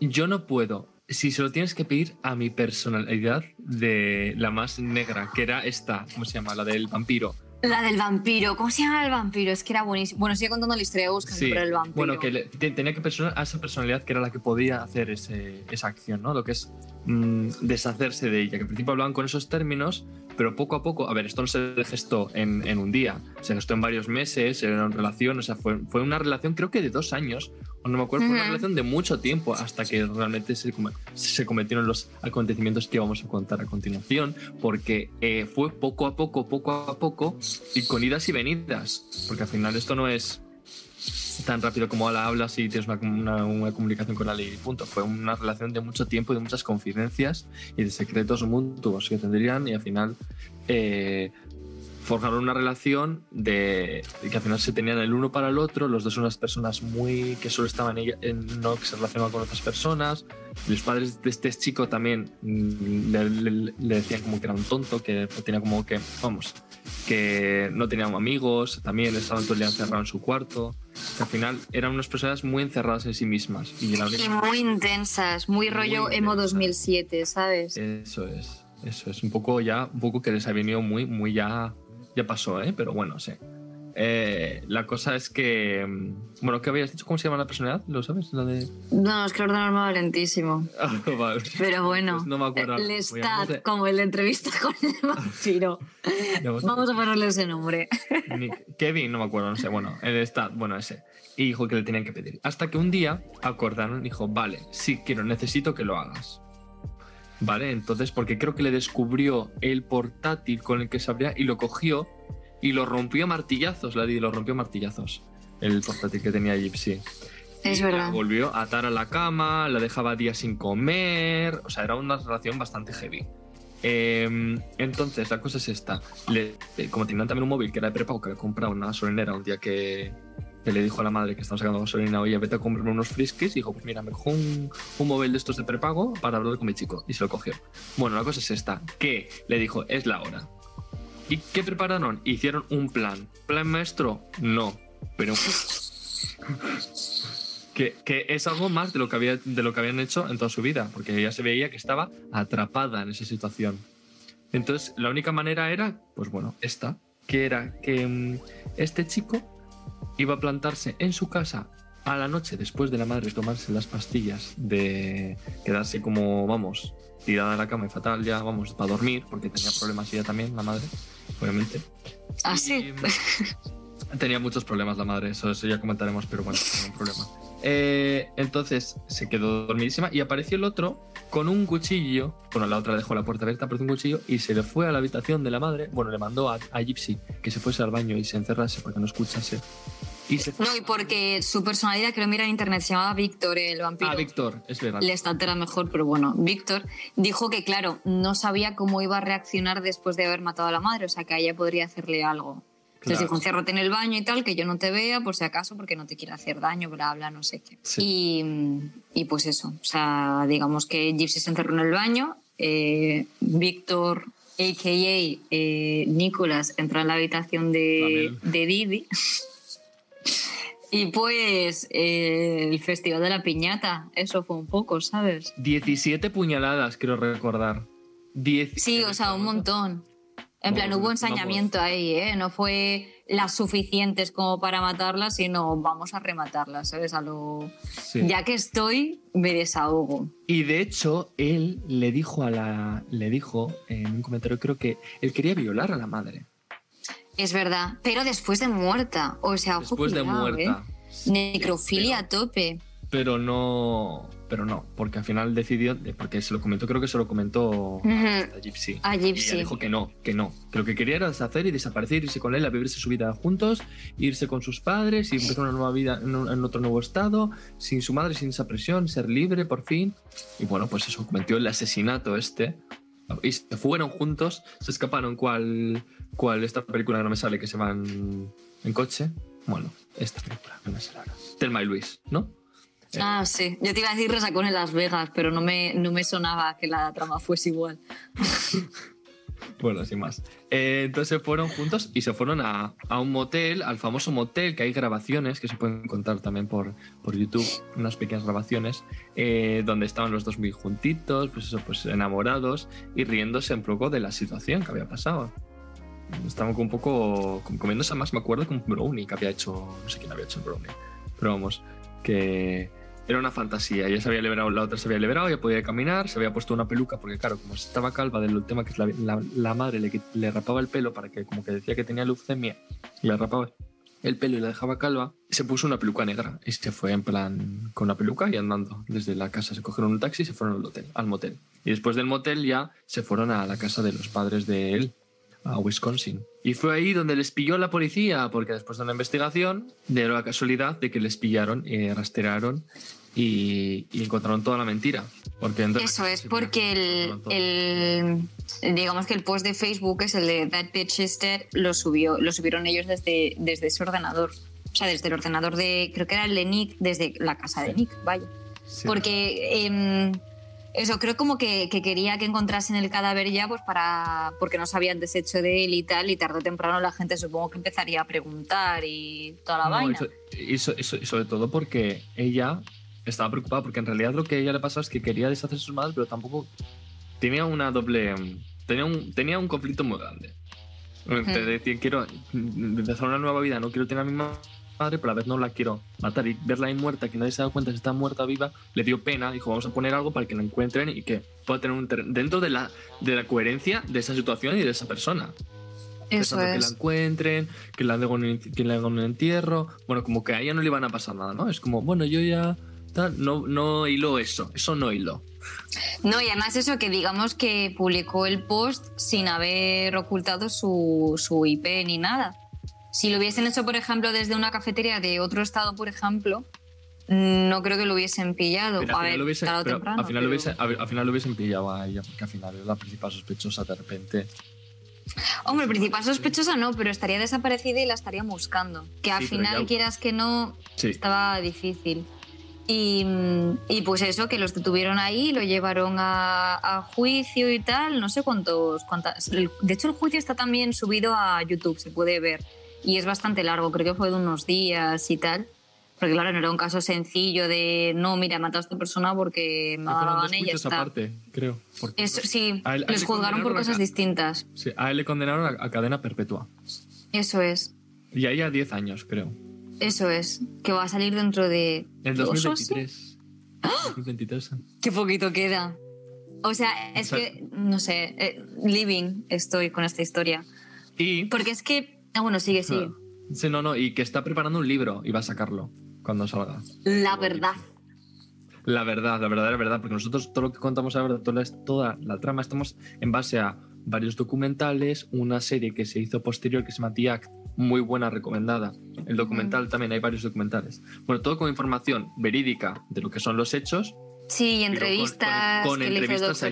yo no puedo. Si se lo tienes que pedir a mi personalidad de la más negra, que era esta, ¿cómo se llama? La del vampiro. La del vampiro. ¿Cómo se llama el vampiro? Es que era buenísimo. Bueno, sigue contando la historia de Buscan, Sí, pero el vampiro. bueno, que le- te- tenía que personar a esa personalidad que era la que podía hacer ese- esa acción, ¿no? Lo que es mm, deshacerse de ella. Que al principio hablaban con esos términos, pero poco a poco, a ver, esto no se gestó en, en un día, se gestó en varios meses, era una relación, o sea, fue, fue una relación creo que de dos años, o no me acuerdo, fue una relación de mucho tiempo hasta que realmente se, se cometieron los acontecimientos que vamos a contar a continuación, porque eh, fue poco a poco, poco a poco, y con idas y venidas, porque al final esto no es tan rápido como la hablas y tienes una, una- una comunicación con alguien y punto. Fue una relación de mucho tiempo y de muchas confidencias y de secretos mutuos que tendrían y al final eh, forjaron una relación de, de que al final se tenían el uno para el otro, los dos unas personas muy que solo estaban ella- en, no que se relacionaban con otras personas. Los padres de este chico también mm, le, le- le decían como que era un tonto, que tenía como que, vamos, que no tenían amigos, también estaban todo el día encerrado en su cuarto. Que al final eran unas personas muy encerradas en sí mismas. Y la única- Y muy intensas, muy Muy rollo emo intensas. 2007, ¿sabes? Eso es, eso es un poco ya, un poco que les ha venido muy, muy ya, ya pasó, ¿eh? Pero bueno, sí. Eh, la cosa es que, mm, bueno, ¿qué habías dicho? ¿Cómo se llama la personalidad? ¿Lo sabes? La de... No, es que ordenarme lentísimo. Ah, vale. Pero bueno, Pues no me acuerdo. como el de entrevista con el vampiro. Vamos a- Vamos a ponerle ese nombre. Nick- Kevin, no me acuerdo, no sé, bueno, el stat, bueno, ese. Y dijo que le tenían que pedir. Hasta que un día acordaron y dijo, vale, sí quiero, necesito que lo hagas. Vale, entonces, porque creo que le descubrió el portátil con el que se abría y lo cogió y lo rompió a martillazos, la di, lo rompió a martillazos. El portátil que tenía Gypsy. Es Y la verdad. volvió a atar a la cama, la dejaba días sin comer. O sea, era una relación bastante heavy. Eh, entonces, la cosa es esta. Le- eh, como tenían también un móvil que era de prepago, que había comprado una gasolinera un día que, que le dijo a la madre que estaba sacando gasolina, oye, vete a comprarme unos friskies. Y dijo, pues mira, me cojo un, un móvil de estos de prepago para hablar con mi chico. Y se lo cogió. Bueno, la cosa es esta. Que le dijo, es la hora. ¿Y qué prepararon? Hicieron un plan. ¿Plan maestro? No. Pero que, que es algo más de lo, que había, de lo que habían hecho en toda su vida, porque ella se veía que estaba atrapada en esa situación. Entonces, la única manera era, pues bueno, esta, que era que mm, este chico iba a plantarse en su casa a la noche después de la madre tomarse las pastillas de quedarse como, vamos, tirada en la cama y fatal ya, vamos, para dormir, porque tenía problemas ella también, la madre, obviamente. ¿Ah, Y, sí? mm, Tenía muchos problemas la madre, eso, eso ya comentaremos, pero bueno, tenía un problema. Eh, entonces se quedó dormidísima y apareció el otro con un cuchillo. Bueno, la otra dejó la puerta abierta, apareció un cuchillo y se le fue a la habitación de la madre. Bueno, le mandó a, a Gypsy que se fuese al baño y se encerrase para que no escuchase. Y se. No, y porque su personalidad, que lo mira en internet, se llamaba Víctor, el vampiro. Ah, Víctor, es verdad. El stat era mejor, pero bueno, Víctor dijo que, claro, no sabía cómo iba a reaccionar después de haber matado a la madre, o sea, que a ella podría hacerle algo. Entonces Claro. dijo, enciérrate en el baño y tal, que yo no te vea, por si acaso, porque no te quiere hacer daño, bla, bla, no sé qué. Sí. Y, y pues eso, o sea, digamos que Gypsy se encerró en el baño, eh, Víctor, a.k.a. eh, Nicolás, entró en la habitación de, de Didi. Y pues eh, el festival de la piñata, eso fue un poco, ¿sabes? 17 puñaladas, quiero recordar. 10 Sí, o sea, un montón. En plan, hubo ensañamiento ahí, ¿eh? No fue las suficientes como para matarlas, sino vamos a rematarlas, ¿sabes? A lo... Sí. Ya que estoy, me desahogo. Y de hecho, él le dijo a la. Le dijo en un comentario, creo que él quería violar a la madre. Es verdad, pero después de muerta. O sea, ojo, Después de cuidado, muerta. ¿eh? Necrofilia a tope. pero no pero no porque al final decidió porque se lo comentó creo que se lo comentó a Gypsy A y ella Gypsy. dijo que no que no que lo que quería era deshacer y desaparecer irse con él a vivirse su vida juntos irse con sus padres y empezar una nueva vida en, un- en otro nuevo estado sin su madre sin esa presión ser libre por fin y bueno pues eso cometió el asesinato este y se fueron juntos, se escaparon cual, cual esta película no me sale que se van en coche. Bueno, esta película no me sale ahora. Telma y Luis, ¿no? Ah, sí. Yo te iba a decir Resacón en Las Vegas, pero no me, no me sonaba que la trama fuese igual. Bueno, sin más. Eh, entonces fueron juntos y se fueron a, a, un motel, al famoso motel, que hay grabaciones que se pueden contar también por, por YouTube, unas pequeñas grabaciones, eh, donde estaban los dos muy juntitos, pues eso, pues enamorados y riéndose un poco de la situación que había pasado. Estaban un poco comiéndose más, me acuerdo, un brownie que había hecho, no sé quién había hecho el brownie, pero vamos, que era una fantasía. Ella se había liberado, la otra se había liberado, ya podía caminar, se había puesto una peluca, porque claro, como estaba calva del tema que la, la, madre le, le, rapaba el pelo para que, como que decía que tenía leucemia, le rapaba el pelo y la dejaba calva, se puso una peluca negra y se fue en plan con una peluca y andando desde la casa. Se cogieron un taxi y se fueron al hotel, al motel. Y después del motel ya se fueron a la casa de los padres de él, a Wisconsin. Y fue ahí donde les pilló la policía, porque después de una investigación, de la casualidad de que les pillaron, y rastrearon y, y, encontraron toda la mentira. Porque Eso es porque el, el, digamos que el post de Facebook es el de That Bitch is Dead, lo, subió, lo subieron ellos desde, desde su ordenador. O sea, desde el ordenador de, creo que era el de Nick, desde la casa de Nick, vaya. Sí. Porque... Eh, eso, creo como que, que, quería que encontrasen el cadáver ya, pues para. porque no se habían deshecho de él y tal, y tarde o temprano la gente supongo que empezaría a preguntar y toda la no, vaina. Y, so, y, so, y, sobre todo porque ella estaba preocupada, porque en realidad lo que a ella le pasó es que quería deshacerse de sus madres, pero tampoco tenía una doble. tenía un, tenía un conflicto muy grande. De decir, quiero empezar una nueva vida, no quiero tener a mi madre madre, pero a la vez no la quiero matar y verla ahí muerta, que nadie se ha dado cuenta si está muerta viva, le dio pena, dijo, vamos a poner algo para que la encuentren y que pueda tener un dentro de la, de la coherencia de esa situación y de esa persona. Eso es. Que la encuentren, que la hagan que hagan un entierro, bueno, como que a ella no le van a pasar nada, ¿no? Es como, bueno, yo ya no, no hiló eso, eso no hiló. No, y además eso que digamos que publicó el post sin haber ocultado su, su IP ni nada. Si lo hubiesen hecho, por ejemplo, desde una cafetería de otro estado, por ejemplo, no creo que lo hubiesen pillado. Pero a ver, lo hubiesen, tarde o pero temprano. al, final pero- lo hubiesen, a ver, al final lo hubiesen pillado a ella, porque al final es la principal sospechosa de repente. Hombre, principal sospechosa no, pero estaría desaparecida y la estarían buscando. Que al Sí, final, ya- quieras que no, Sí. estaba difícil. Y, y pues eso, que los detuvieron ahí, lo llevaron a, a juicio y tal, no sé cuántos, cuántas... De hecho, el juicio está también subido a YouTube, se puede ver. Y es bastante largo, creo que fue de unos días y tal. Porque claro, no era un caso sencillo de, no, mira, he matado a esta persona porque me Ah, daban juicios está. aparte, creo. Eso, sí, A él- a él les le juzgaron por cosas distintas. Sí, a él le condenaron a, a cadena perpetua. Eso es. Y a ella a 10 años, creo. Eso es, que va a salir dentro de así. 2023. 2023. Qué poquito queda. O sea, es O sea- que, no sé, eh, living estoy con esta historia. Y. Porque es que, ah, bueno, sigue, sigue. Sí, no, no, y que está preparando un libro y va a sacarlo cuando salga. La verdad. La verdad, la verdadera verdad, porque nosotros todo lo que contamos ahora, toda la, toda la trama, estamos en base a varios documentales, una serie que se hizo posterior que se llama The Act, muy buena, recomendada. El documental también, hay varios documentales. Bueno, todo con información verídica de lo que son los hechos. Sí, con- entrevistas, con, con entrevistas a, a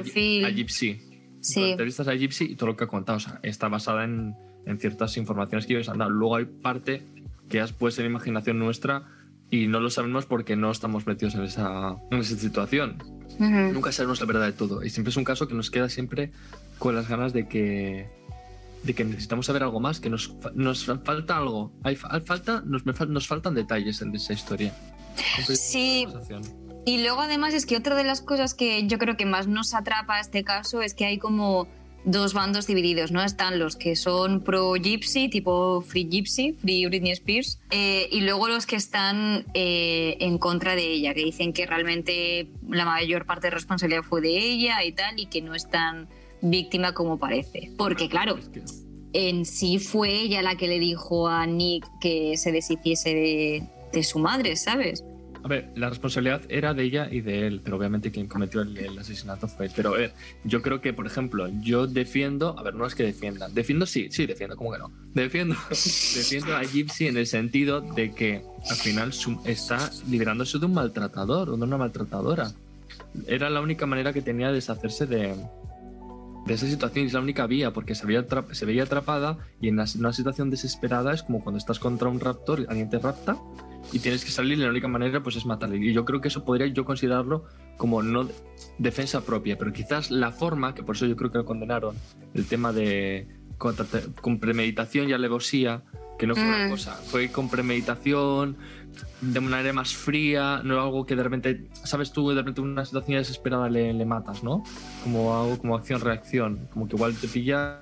Gypsy. Con Sí, entrevistas a Gypsy y todo lo que ha contado. O sea, está basada en, en ciertas informaciones que ellos han dado. Luego hay parte que ya puede ser imaginación nuestra y no lo sabemos porque no estamos metidos en esa, en esa situación. Ujú. Nunca sabemos la verdad de todo. Y siempre es un caso que nos queda siempre con las ganas de que, de que necesitamos saber algo más, que nos, nos falta algo. Hay, fa- falta, nos, nos faltan detalles en esa historia. Sí. Y luego además es que otra de las cosas que yo creo que más nos atrapa a este caso es que hay como dos bandos divididos, ¿no? Están los que son pro Gypsy, tipo Free Gypsy, Free Britney Spears, eh, y luego los que están eh, en contra de ella, que dicen que realmente la mayor parte de responsabilidad fue de ella y tal, y que no es tan víctima como parece. Porque claro, en sí fue ella la que le dijo a Nick que se deshiciese de, de su madre, ¿sabes? A ver, la responsabilidad era de ella y de él, pero obviamente quien cometió el, el asesinato fue él. Pero ver, yo creo que, por ejemplo, yo defiendo, a ver, no es que defienda, defiendo sí, sí, defiendo, ¿cómo que no? Defiendo, defiendo a Gypsy en el sentido de que al final su- está liberándose de un maltratador, o de una maltratadora. Era la única manera que tenía de deshacerse de, de esa situación y es la única vía porque se veía, se veía atrapada y en una situación desesperada es como cuando estás contra un raptor, alguien te rapta y tienes que salir y la única manera pues es matarle. Y yo creo que eso podría yo considerarlo como no defensa propia, pero quizás la forma, que por eso yo creo que lo condenaron, el tema de con, premeditación y alevosía, que no fue una mm. cosa, fue con premeditación, de una manera más fría, no algo que de repente, sabes tú, de repente una situación desesperada le, le matas, ¿no? Como algo como acción-reacción, como que igual te pillas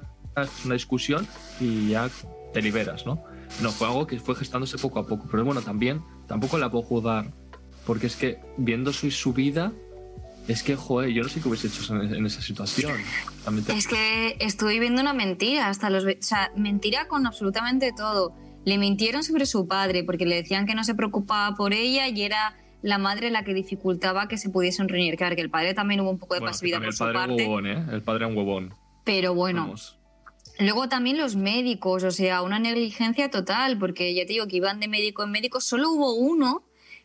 una discusión y ya te liberas, ¿no? No, fue algo que fue gestándose poco a poco, pero bueno, también tampoco la puedo juzgar, porque es que viendo su, su vida, es que, joder, yo no sé qué hubiese hecho en, esa situación. Es que estoy viendo una mentira, hasta los... O sea, mentira con absolutamente todo. Le mintieron sobre su padre porque le decían que no se preocupaba por ella y era la madre la que dificultaba que se pudiesen reunir. Claro, que el padre también hubo un poco de pasividad por su parte. El huevón, ¿eh? El padre era un huevón. Pero bueno. Luego también los médicos, o sea, una negligencia total, porque ya te digo que iban de médico en médico. Solo hubo uno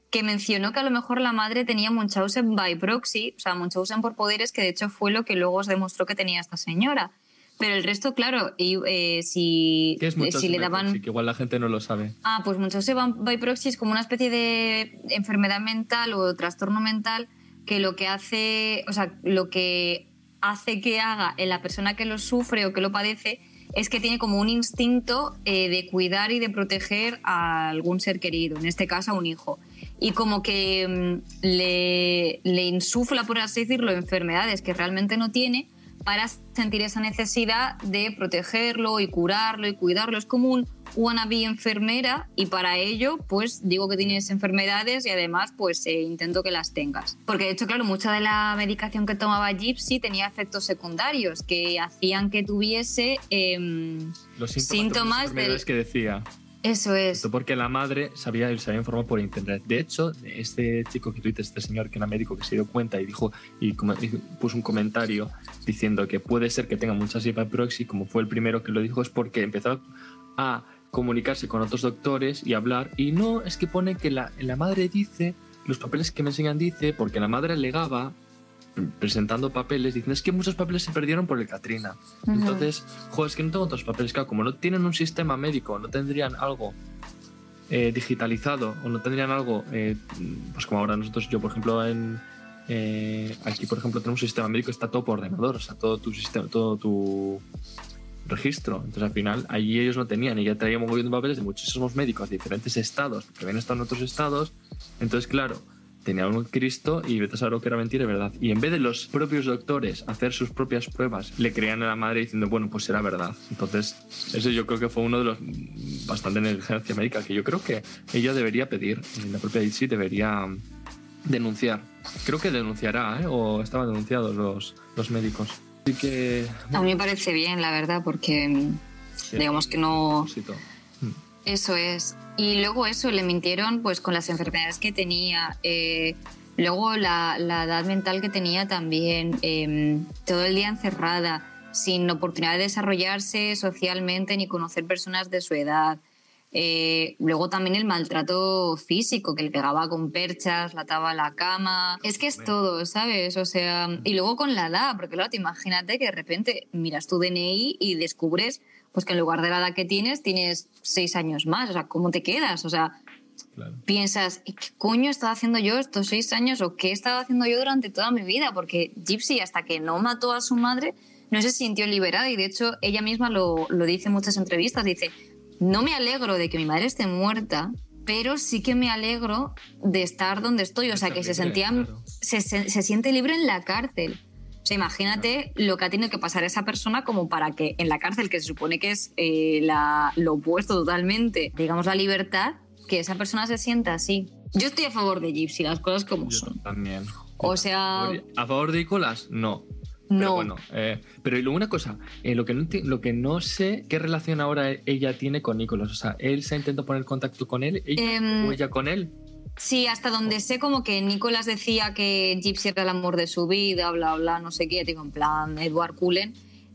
que mencionó que a lo mejor la madre tenía Munchausen by proxy, o sea, Munchausen por poderes, que de hecho fue lo que luego os demostró que tenía esta señora. Pero el resto, claro, eh, si, ¿Qué es si le daban... que igual la gente no lo sabe. Ah, pues Munchausen by proxy es como una especie de enfermedad mental o trastorno mental que lo que hace, o sea, lo que hace que haga en la persona que lo sufre o que lo padece es que tiene como un instinto eh, de cuidar y de proteger a algún ser querido, en este caso a un hijo y como que mm, le, le insufla, por así decirlo, enfermedades que realmente no tiene para sentir esa necesidad de protegerlo y curarlo y cuidarlo. Es como un wannabe enfermera y para ello pues digo que tienes enfermedades y además pues eh, intento que las tengas. Porque de hecho, claro, mucha de la medicación que tomaba Gypsy tenía efectos secundarios que hacían que tuviese em, Los síntomas, de los que decía. Eso es. Porque la madre sabía, se había informado por internet. De hecho, este chico que dices, este señor que era médico que se dio cuenta y dijo y, puso un comentario diciendo que puede ser que tenga muchas proxy, como fue el primero que lo dijo, es porque empezó a comunicarse con otros doctores y hablar. Y no, es que pone que la, la madre dice, los papeles que me enseñan dice, porque la madre alegaba presentando papeles, diciendo es que muchos papeles se perdieron por el Katrina. Entonces, joder, es que no tengo otros papeles. Claro, como no tienen un sistema médico, no tendrían algo eh, digitalizado o no tendrían algo, eh, pues como ahora nosotros, yo por ejemplo, en, eh, aquí por ejemplo tenemos un sistema médico, está todo por ordenador, o sea, todo tu sistema, todo tu registro. Entonces al final allí ellos no tenían y ya traíamos moviendo papeles de muchísimos médicos de diferentes estados, que habían estado en otros estados. Entonces, claro, tenía un Cristo y vete a saber lo que era mentira y verdad. Y en vez de los propios doctores hacer sus propias pruebas, le creían a la madre diciendo, bueno, pues será verdad. Entonces, eso yo creo que fue uno de los bastante negligencia médica que yo creo que ella debería pedir, la propia DC debería denunciar. Creo que denunciará, ¿eh? o estaban denunciados los, los médicos. Así que... A mí me parece bien, la verdad, porque digamos que no... Eso es. Y luego eso, le mintieron pues con las enfermedades que tenía. Eh, luego la, edad mental que tenía también. Em, todo el día encerrada, sin oportunidad de desarrollarse socialmente ni conocer personas de su edad. Eh, luego también el maltrato físico, que le pegaba con perchas, la ataba a la cama. Es que es todo, ¿sabes? O sea, y luego con la edad, porque claro, te imagínate que de repente miras tu DNI y descubres pues que en lugar de la edad que tienes, tienes seis años más. O sea, ¿cómo te quedas? O sea, piensas, ¿qué coño estaba haciendo yo estos seis años o qué estaba haciendo yo durante toda mi vida? Porque Gypsy, hasta que no mató a su madre, no se sintió liberada y de hecho ella misma lo, lo dice en muchas entrevistas. Dice, no me alegro de que mi madre esté muerta, pero sí que me alegro de estar donde estoy. O sea, que se sentía, se, se siente libre en la cárcel. O sea, imagínate lo que ha tenido que pasar esa persona como para que en la cárcel, que se supone que es eh, lo opuesto totalmente, digamos, la libertad, que esa persona se sienta así. Yo estoy a favor de Gypsy, las cosas como Yo son. También. O sea. ¿A favor de Nicolás? No. No. Pero bueno, eh, pero una cosa, eh, lo, que no lo que no sé, ¿qué relación ahora ella tiene con Nicolás? O sea, ¿él se ha intentado poner contacto con él ella, em, o ella con él? Sí, hasta donde sé como que Nicolás decía que Gypsy era el amor de su vida, bla, bla, no sé qué, digo, en plan Edward Cullen.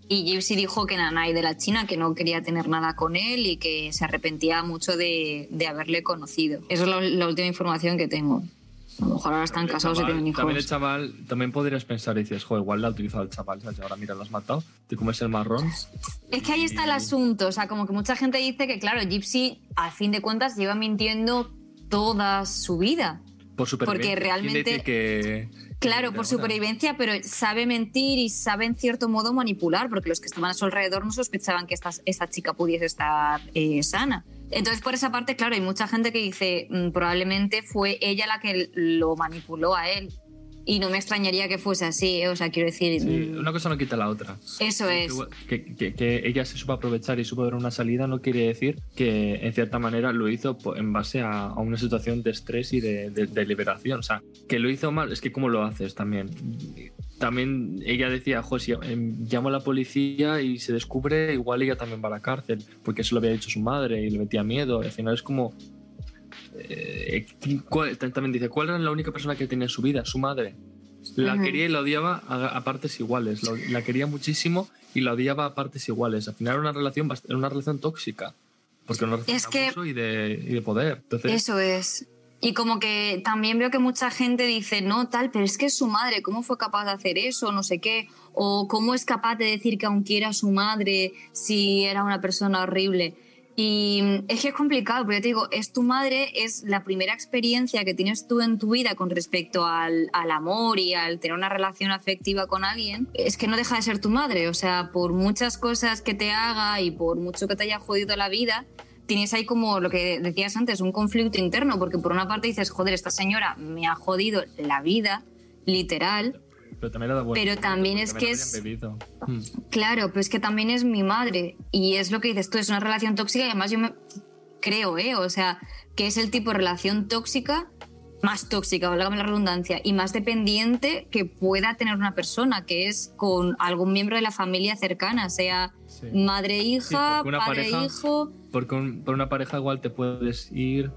Y Gypsy dijo que Nanay de la China, que no quería tener nada con él y que se arrepentía mucho de, de haberle conocido. Esa es la, última información que tengo. A lo mejor ahora están el casados y chaval- tienen hijos. También el chaval, también podrías pensar y dices, joder, igual la ha utilizado el chaval, ¿sabes? Y ahora mira, lo has matado, te comes el marrón. Es que ahí está el Y- asunto. O sea, como que mucha gente dice que, claro, Gypsy, a fin de cuentas, lleva mintiendo toda su vida. Por supervivencia. ¿Quién realmente- que, Claro, que por supervivencia, pero sabe mentir y sabe en cierto modo manipular, porque los que estaban a su alrededor no sospechaban que esta, esta chica pudiese estar eh, sana. Entonces, por esa parte, claro, hay mucha gente que dice, mm, probablemente fue ella la que lo manipuló a él. Y no me extrañaría que fuese así, ¿eh? o sea, quiero decir, Sí, mm, una cosa no quita la otra. eso es. Que, que- que ella se supo aprovechar y supo dar una salida no quiere decir que en cierta manera lo hizo en base a, a una situación de estrés y de, de- de liberación. O sea, que lo hizo mal, es que cómo lo haces también. También ella decía, jo, si em, llamo a la policía y se descubre, igual ella también va a la cárcel, porque eso lo había dicho su madre y le metía miedo. Y al final es como... eh, ¿cuál- también dice, ¿cuál era la única persona que tenía en su vida? Su madre. La quería y la odiaba a, a partes iguales. La, quería muchísimo y la odiaba a partes iguales. Al final era una relación, era una relación tóxica. Porque era una relación Es de que- abuso y de, y de poder. Entonces, Eso es. Y como que también veo que mucha gente dice, no, tal, pero es que su madre, ¿cómo fue capaz de hacer eso? No sé qué. O cómo es capaz de decir que aunque era su madre, si era una persona horrible. Y es que es complicado, porque ya te digo, es tu madre, es la primera experiencia que tienes tú en tu vida con respecto al, al amor y al tener una relación afectiva con alguien. Es que no deja de ser tu madre, o sea, por muchas cosas que te haga y por mucho que te haya jodido la vida, tienes ahí como lo que decías antes, un conflicto interno, porque por una parte dices, joder, esta señora me ha jodido la vida, literal, pero también bueno. pero también es que es- bebido. Mm. Claro, pero es que también es mi madre. Y es lo que dices tú, es una relación tóxica y además yo me creo, ¿eh? O sea, que es el tipo de relación tóxica, más tóxica, válgame la redundancia, y más dependiente que pueda tener una persona, que es con algún miembro de la familia cercana, sea Sí. madre-hija, pareja- padre-hijo. Porque un- por una pareja igual te puedes ir.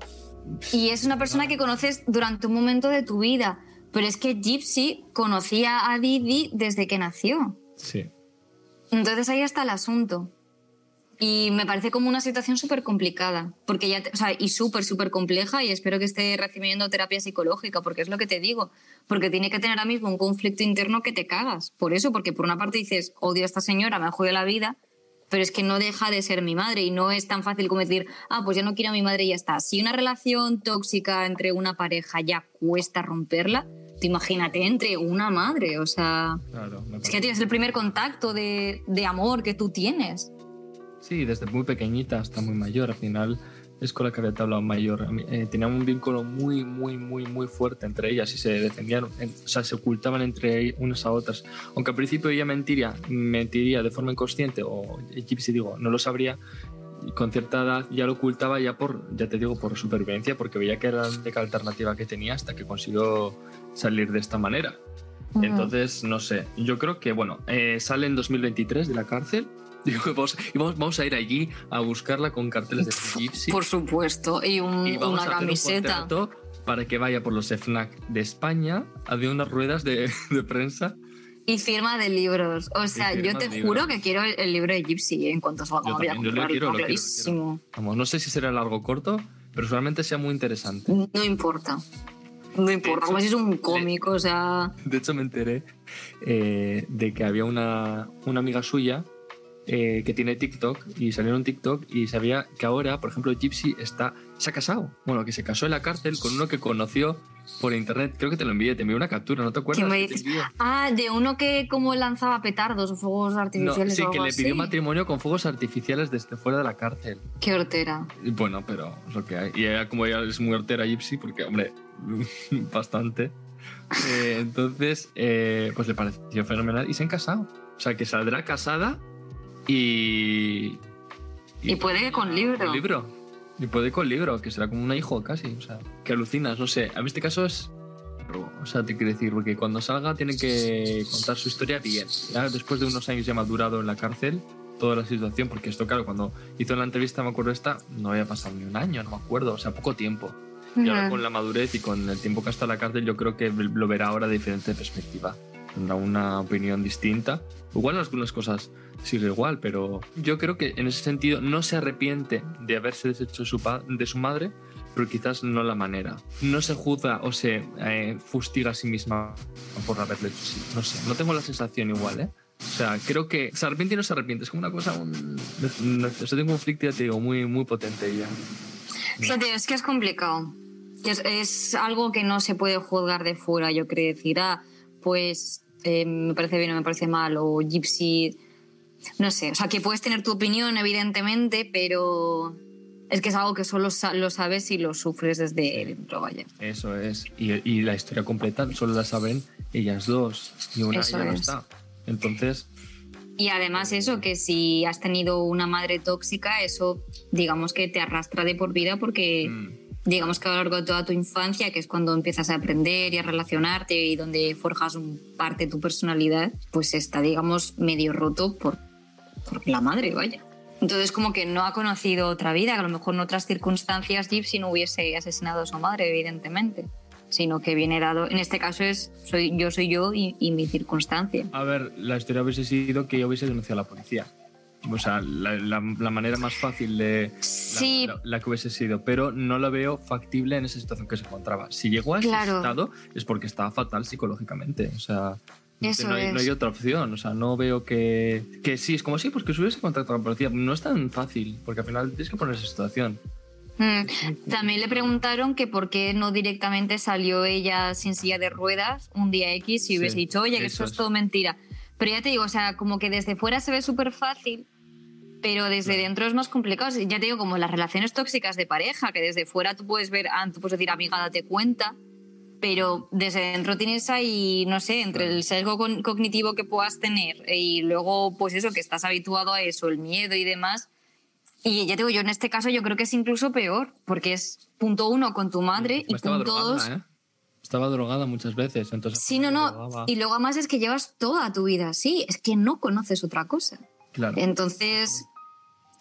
Y es una persona que conoces durante un momento de tu vida. Pero es que Gypsy conocía a Didi desde que nació. Sí. Entonces ahí está el asunto. Y me parece como una situación súper complicada, porque ya, te- o sea, y súper, súper compleja, y espero que esté recibiendo terapia psicológica, porque es lo que te digo, porque tiene que tener ahora mismo un conflicto interno que te cagas. Por eso, porque por una parte dices, odio a esta señora, me ha jodido la vida, pero es que no deja de ser mi madre, y no es tan fácil como decir, ah, pues ya no quiero a mi madre y ya está. Si una relación tóxica entre una pareja ya cuesta romperla, tú imagínate entre una madre, o sea... Claro. Es que parece. tío, es el primer contacto de, de amor que tú tienes. Sí, desde muy pequeñita hasta muy mayor. Al final es con la que había hablado mayor. Eh, tenían un vínculo muy, muy, muy, muy fuerte entre ellas y se defendían, en- o sea, se ocultaban entre unas a otras. Aunque al principio ella mentiría, mentiría de forma inconsciente, o Gypsy digo, no lo sabría, con cierta edad ya lo ocultaba ya por, ya te digo, por supervivencia, porque veía que era la única alternativa que tenía hasta que consiguió salir de esta manera. Entonces, no sé, yo creo que, bueno, eh, sale en 2023 de la cárcel. Digo, vamos, y vamos, vamos a ir allí a buscarla con carteles de Gypsy. Por supuesto, y, un- y vamos una a un camiseta. contrato para que vaya por los FNAC de España a de unas ruedas de, de prensa. Y firma de libros. O sea, yo te de juro libros. que quiero el, el libro de Gypsy ¿eh? en cuanto salga. Yo voy a lo quiero, lo tengo quiero, lo clarísimo. Vamos, no sé si será largo o corto, pero seguramente sea muy interesante. No importa. No importa, como si es un cómic, o sea... De hecho, me enteré eh, de que había una, una amiga suya eh, que tiene TikTok y salió en TikTok y sabía que ahora, por ejemplo, Gypsy está, se ha casado. Bueno, que se casó en la cárcel con uno que conoció por internet. Creo que te lo envié, te envié una captura, ¿no te acuerdas? ¿Qué me que dices? Ah, de uno que como lanzaba petardos o fuegos No, artificiales sí, o que algo le pidió así. matrimonio con fuegos artificiales desde fuera de la cárcel. Qué hortera. Y Bueno, pero es lo que hay. Y ella, como ella es muy hortera Gypsy, porque, hombre, bastante. Eh, entonces, eh, pues le pareció fenomenal y se han casado. O sea, que saldrá casada y. Y puede que con libro. Con libro. Y puede con libro, que será como un hijo casi. O sea, que alucinas, no sé. A mí este caso es. O sea, te quiero decir, porque cuando salga tiene que contar su historia bien. Ya después de unos años ya madurado en la cárcel, toda la situación, porque esto, claro, cuando hizo la entrevista, me acuerdo esta, no había pasado ni un año, no me acuerdo, o sea, poco tiempo. Y ahora con la madurez y con el tiempo que ha estado en la cárcel, yo creo que lo verá ahora de diferente perspectiva. Tendrá una opinión distinta. Igual algunas cosas sigue igual, pero yo creo que en ese sentido no se arrepiente de haberse deshecho de su, de su madre, pero quizás no la manera. No se juzga o se eh, fustiga a sí misma por haberle hecho así. No sé, no tengo la sensación igual, ¿eh? O sea, creo que se arrepiente y no se arrepiente. Es como una cosa, un, tengo un conflicto, ya te digo, muy, muy potente ya. Fíjate, es que es complicado. Es, es, algo que no se puede juzgar de fuera, yo creo decir, ah, pues eh, me parece bien o me parece mal, o Gypsy, no sé, o sea, que puedes tener tu opinión, evidentemente, pero es que es algo que solo lo sabes y lo sufres desde dentro, vaya. Eso es, y, y, la historia completa solo la saben ellas dos, y una ya no está. Entonces... Y además eso, que si has tenido una madre tóxica, eso digamos que te arrastra de por vida porque... Mm digamos que a lo largo de toda tu infancia, que es cuando empiezas a aprender y a relacionarte y donde forjas un parte de tu personalidad, pues está, digamos, medio roto por, por la madre, vaya. Entonces, como que no ha conocido otra vida, que a lo mejor en otras circunstancias Gypsy no hubiese asesinado a su madre, evidentemente, sino que viene dado. En este caso es soy yo soy yo y, y mi circunstancia. A ver, la historia hubiese sido que yo hubiese denunciado a la policía o sea, la, manera más fácil de sí. la, que hubiese sido, pero no la veo factible en esa situación que se encontraba. Si llegó a ese estado es porque estaba fatal psicológicamente, o sea, no hay, otra opción, o sea, no veo que, que sí, es como sí, pues que hubiese contactado con la policía, no es tan fácil, porque al final tienes que poner esa situación. Mm, también le preguntaron que por qué no directamente salió ella sin silla de ruedas un día X y hubiese dicho, oye, que eso, es todo mentira. Pero ya te digo, o sea, como que desde fuera se ve súper fácil, pero desde dentro es más complicado. Ya te digo, como las relaciones tóxicas de pareja, que desde fuera tú puedes ver, ah, tú puedes decir, amiga, date cuenta, pero desde dentro tienes ahí, no sé, entre el sesgo cognitivo que puedas tener y luego, pues eso, que estás habituado a eso, el miedo y demás. Y ya te digo, yo en este caso yo creo que es incluso peor, porque es punto uno con tu madre y punto dos... ¿eh? Estaba drogada muchas veces, entonces... Sí, no, no. Y luego además es que llevas toda tu vida así, es que no conoces otra cosa. Claro. Entonces,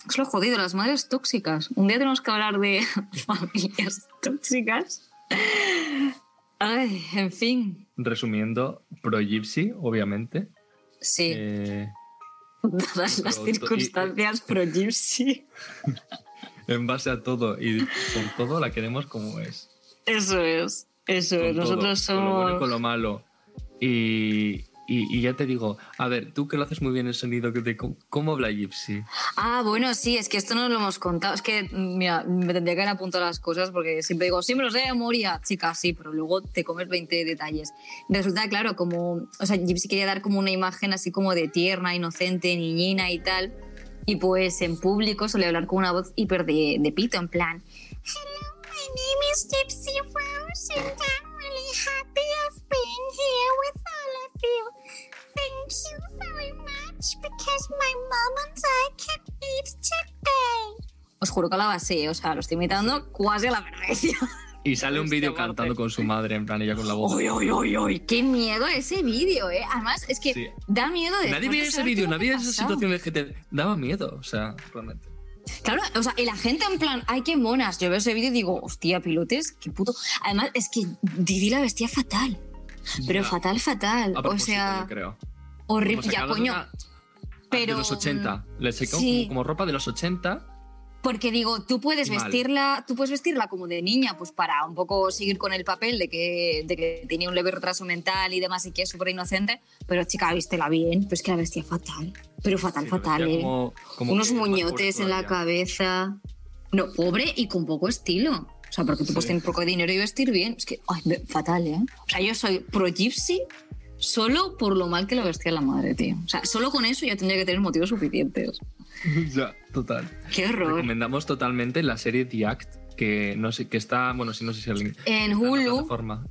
es lo jodido, las madres tóxicas. Un día tenemos que hablar de familias tóxicas. Ay, en fin. Resumiendo, pro Gypsy, obviamente. Sí. Eh, Todas las circunstancias pro Gypsy. en base a todo y por todo la queremos como es. Eso es, eso es. Nosotros somos. Con lo bueno y con lo malo. Y, y, ya te digo, a ver, tú que lo haces muy bien el sonido, de ¿cómo, habla Gypsy? Ah, bueno, sí, es que esto no lo hemos contado. Es que, mira, me tendría que haber apuntado las cosas porque siempre digo, siempre lo sé de memoria, chica, sí, pero luego te comes 20 detalles. Resulta, claro, como, o sea, Gypsy quería dar como una imagen así como de tierna, inocente, niñina y tal. Y pues en público suele hablar con una voz hiper de, de pito, en plan, Hello, name is Gypsy Rose and I'm really happy of being here with all of you. Thank you very much because my mom and I can eat today. Os juro que la base, o sea, lo estoy imitando cuasi a la perfección. Y sale un vídeo cantando con su madre, en plan, ella con la voz. ¡Uy, uy, uy, uy! ¡Qué miedo ese vídeo, eh! Además, es que da miedo de. Nadie vio ese vídeo, nadie vio esa situación de que te daba miedo, o sea, realmente. Claro, o sea, la gente en plan, ¡ay, qué monas! Yo veo ese vídeo y digo, hostia, pilotes, qué puto. Además, es que Didi la vestía fatal. Pero fatal, fatal. O sea. Creo. Horrible. Ya, coño. Pero. De los 80. Le secó como, ropa de los 80. Porque digo, tú puedes vestirla, tú puedes vestirla como de niña, pues para un poco seguir con el papel de que, de que tenía un leve retraso mental y demás y que es súper inocente, pero chica, vístela bien, pues que la vestía fatal. Pero fatal, fatal, ¿eh? Unos muñotes en la cabeza. No, pobre y con poco estilo. O sea, porque tú puedes tener poco de dinero y vestir bien. Es que, ay, fatal, ¿eh? O sea, yo soy pro gypsy solo por lo mal que lo vestía la madre, tío. O sea, solo con eso ya tendría que tener motivos suficientes. ya, total. Qué horror. Recomendamos totalmente la serie The Act, que no sé, que está, bueno, sí, no sé si alguien. En Hulu.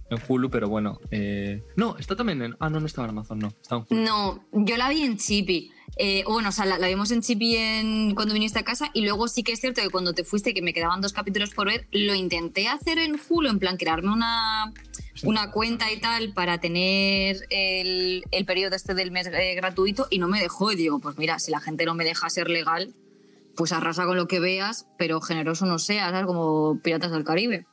En, Hulu, pero bueno. Eh, no, está también en. Ah, no, no estaba en Amazon, no. Está en Hulu. No, yo la vi en Chippy. Eh, bueno, o sea, la, vimos en Chippy en, cuando viniste a casa y luego sí que es cierto que cuando te fuiste, que me quedaban dos capítulos por ver, lo intenté hacer en Hulu, en plan crearme una, una cuenta y tal para tener el, el periodo este del mes eh, gratuito y no me dejó. Y digo, pues mira, si la gente no me deja ser legal, pues arrasa con lo que veas, pero generoso no seas, ¿sabes? Como Piratas del Caribe.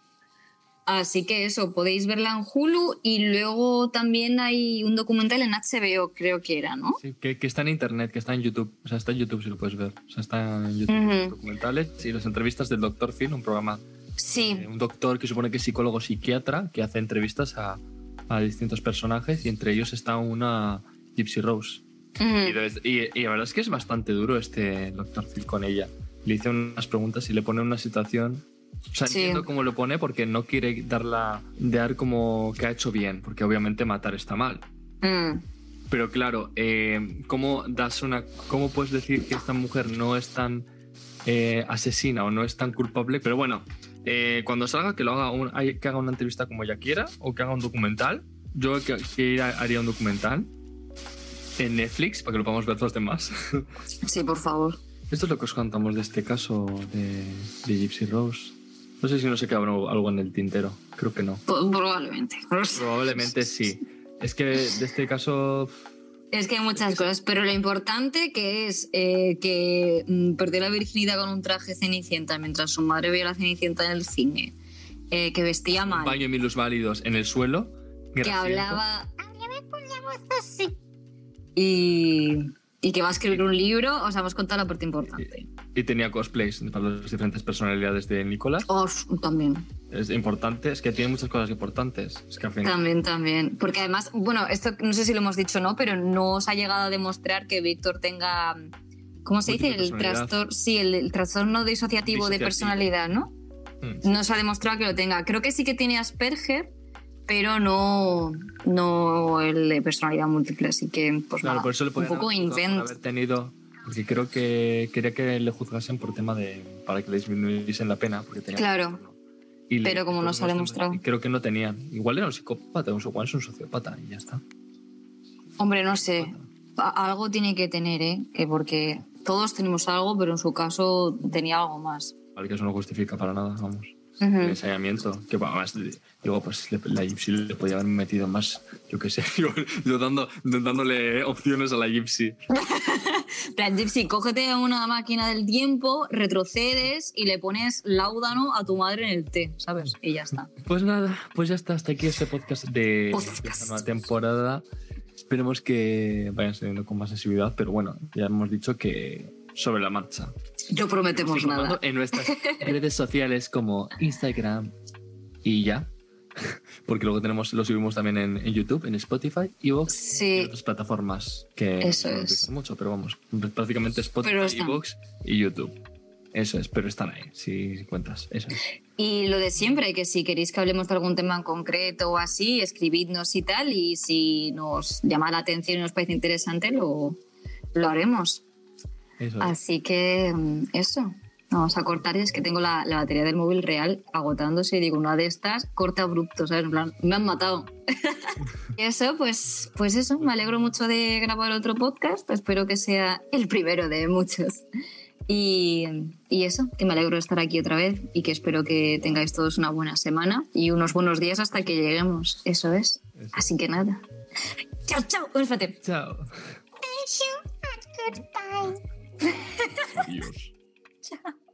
Así que eso, podéis verla en Hulu y luego también hay un documental en HBO, creo que era, ¿no? Sí, que, está en internet, que está en YouTube. O sea, está en YouTube si lo puedes ver. O sea, está en YouTube documentales y las entrevistas del Dr. Phil, un programa Sí. Eh, un doctor que supone que es psicólogo psiquiatra que hace entrevistas a, a distintos personajes y entre ellos está una Gypsy Rose. Y, y- y la verdad es que es bastante duro este doctor Phil con ella. Le hice unas preguntas y le pone una situación. O sea, Sí. entiendo cómo lo pone porque no quiere darla, dar como que ha hecho bien, porque obviamente matar está mal. Mm. Pero claro, eh, ¿cómo das una, cómo puedes decir que esta mujer no es tan eh, asesina o no es tan culpable? Pero bueno, eh, cuando salga que lo haga, un- que haga una entrevista como ella quiera o que haga un documental. Yo que, que haría un documental en Netflix para que lo podamos ver los demás. Sí, por favor. Esto es lo que os contamos de este caso de, de Gypsy Rose. No sé si no se queda algo algo en el tintero. Creo que no. Probablemente. Probablemente sí. Es que de este caso Es que hay muchas cosas, pero lo importante que es eh, que mm, perdió la virginidad con un traje cenicienta mientras su madre veía la cenicienta en el cine, eh, que vestía un mal, baño de minus válidos en el suelo. que hablaba y, y que va a escribir un libro, os hemos contado la parte importante. Y tenía cosplays para las diferentes personalidades de Nicolás. Os también, Es importante, es que tiene muchas cosas importantes. Es que al final. también, también. Porque además, bueno, esto no sé si lo hemos dicho o no, pero no os ha llegado a demostrar que Víctor tenga, ¿cómo se dice? El trastorno, sí, el, el trastorno disociativo de Disociativo. personalidad, ¿no? Mm. no se ha demostrado que lo tenga. Creo que sí que tiene Asperger, pero no, no el de personalidad múltiple. Así que, pues Claro, nada, por eso le un poco haber juzgado por invent. haber tenido. Porque creo que quería que le juzgasen por tema de. para que le disminuyesen la pena. Porque tenía Claro. Y le- Pero como no se ha demostrado. Creo que no tenían. Igual era un psicópata, o igual es un sociópata y ya está. Hombre, no sé. Algo tiene que tener, ¿eh? Que porque todos tenemos algo, pero en su caso tenía algo más. Vale, que eso no justifica para nada, vamos. El ensayamiento. Que además, digo, pues la Gypsy le podía haber metido más, yo qué sé, yo, yo dando, dándole opciones a la Gypsy. Plan, Gypsy, cógete una máquina del tiempo, retrocedes y le pones láudano a tu madre en el té, ¿sabes? Y ya está. Pues nada, pues ya está, hasta aquí este podcast de, Podcast. de esta nueva temporada. Esperemos que vayan saliendo con más sensibilidad, pero bueno, ya hemos dicho que sobre la marcha. No prometemos nada. En nuestras redes sociales como Instagram y ya. Porque luego tenemos, lo subimos también en, en YouTube, en Spotify, Evox y Sí, otras plataformas que Eso no es. mucho, pero vamos, prácticamente Spotify. Evox y YouTube. Eso es, pero están ahí, si cuentas. Eso es. Y lo de siempre, que si queréis que hablemos de algún tema en concreto o así, escribidnos y tal, y si nos llama la atención y nos parece interesante, lo, lo haremos. Eso es. Así que mm, eso, vamos a cortar, y es que tengo la, la batería del móvil real agotándose y digo, una de estas, corta abrupto, ¿sabes? En plan, me han matado. y eso, pues, pues eso, me alegro mucho de grabar otro podcast, espero que sea el primero de muchos. Y, y eso, que me alegro de estar aquí otra vez y que espero que tengáis todos una buena semana y unos buenos días hasta que lleguemos. Eso es. Eso. Así que nada. Chao, chao. Espérate. Chao. Goodbye. Adiós. Chao.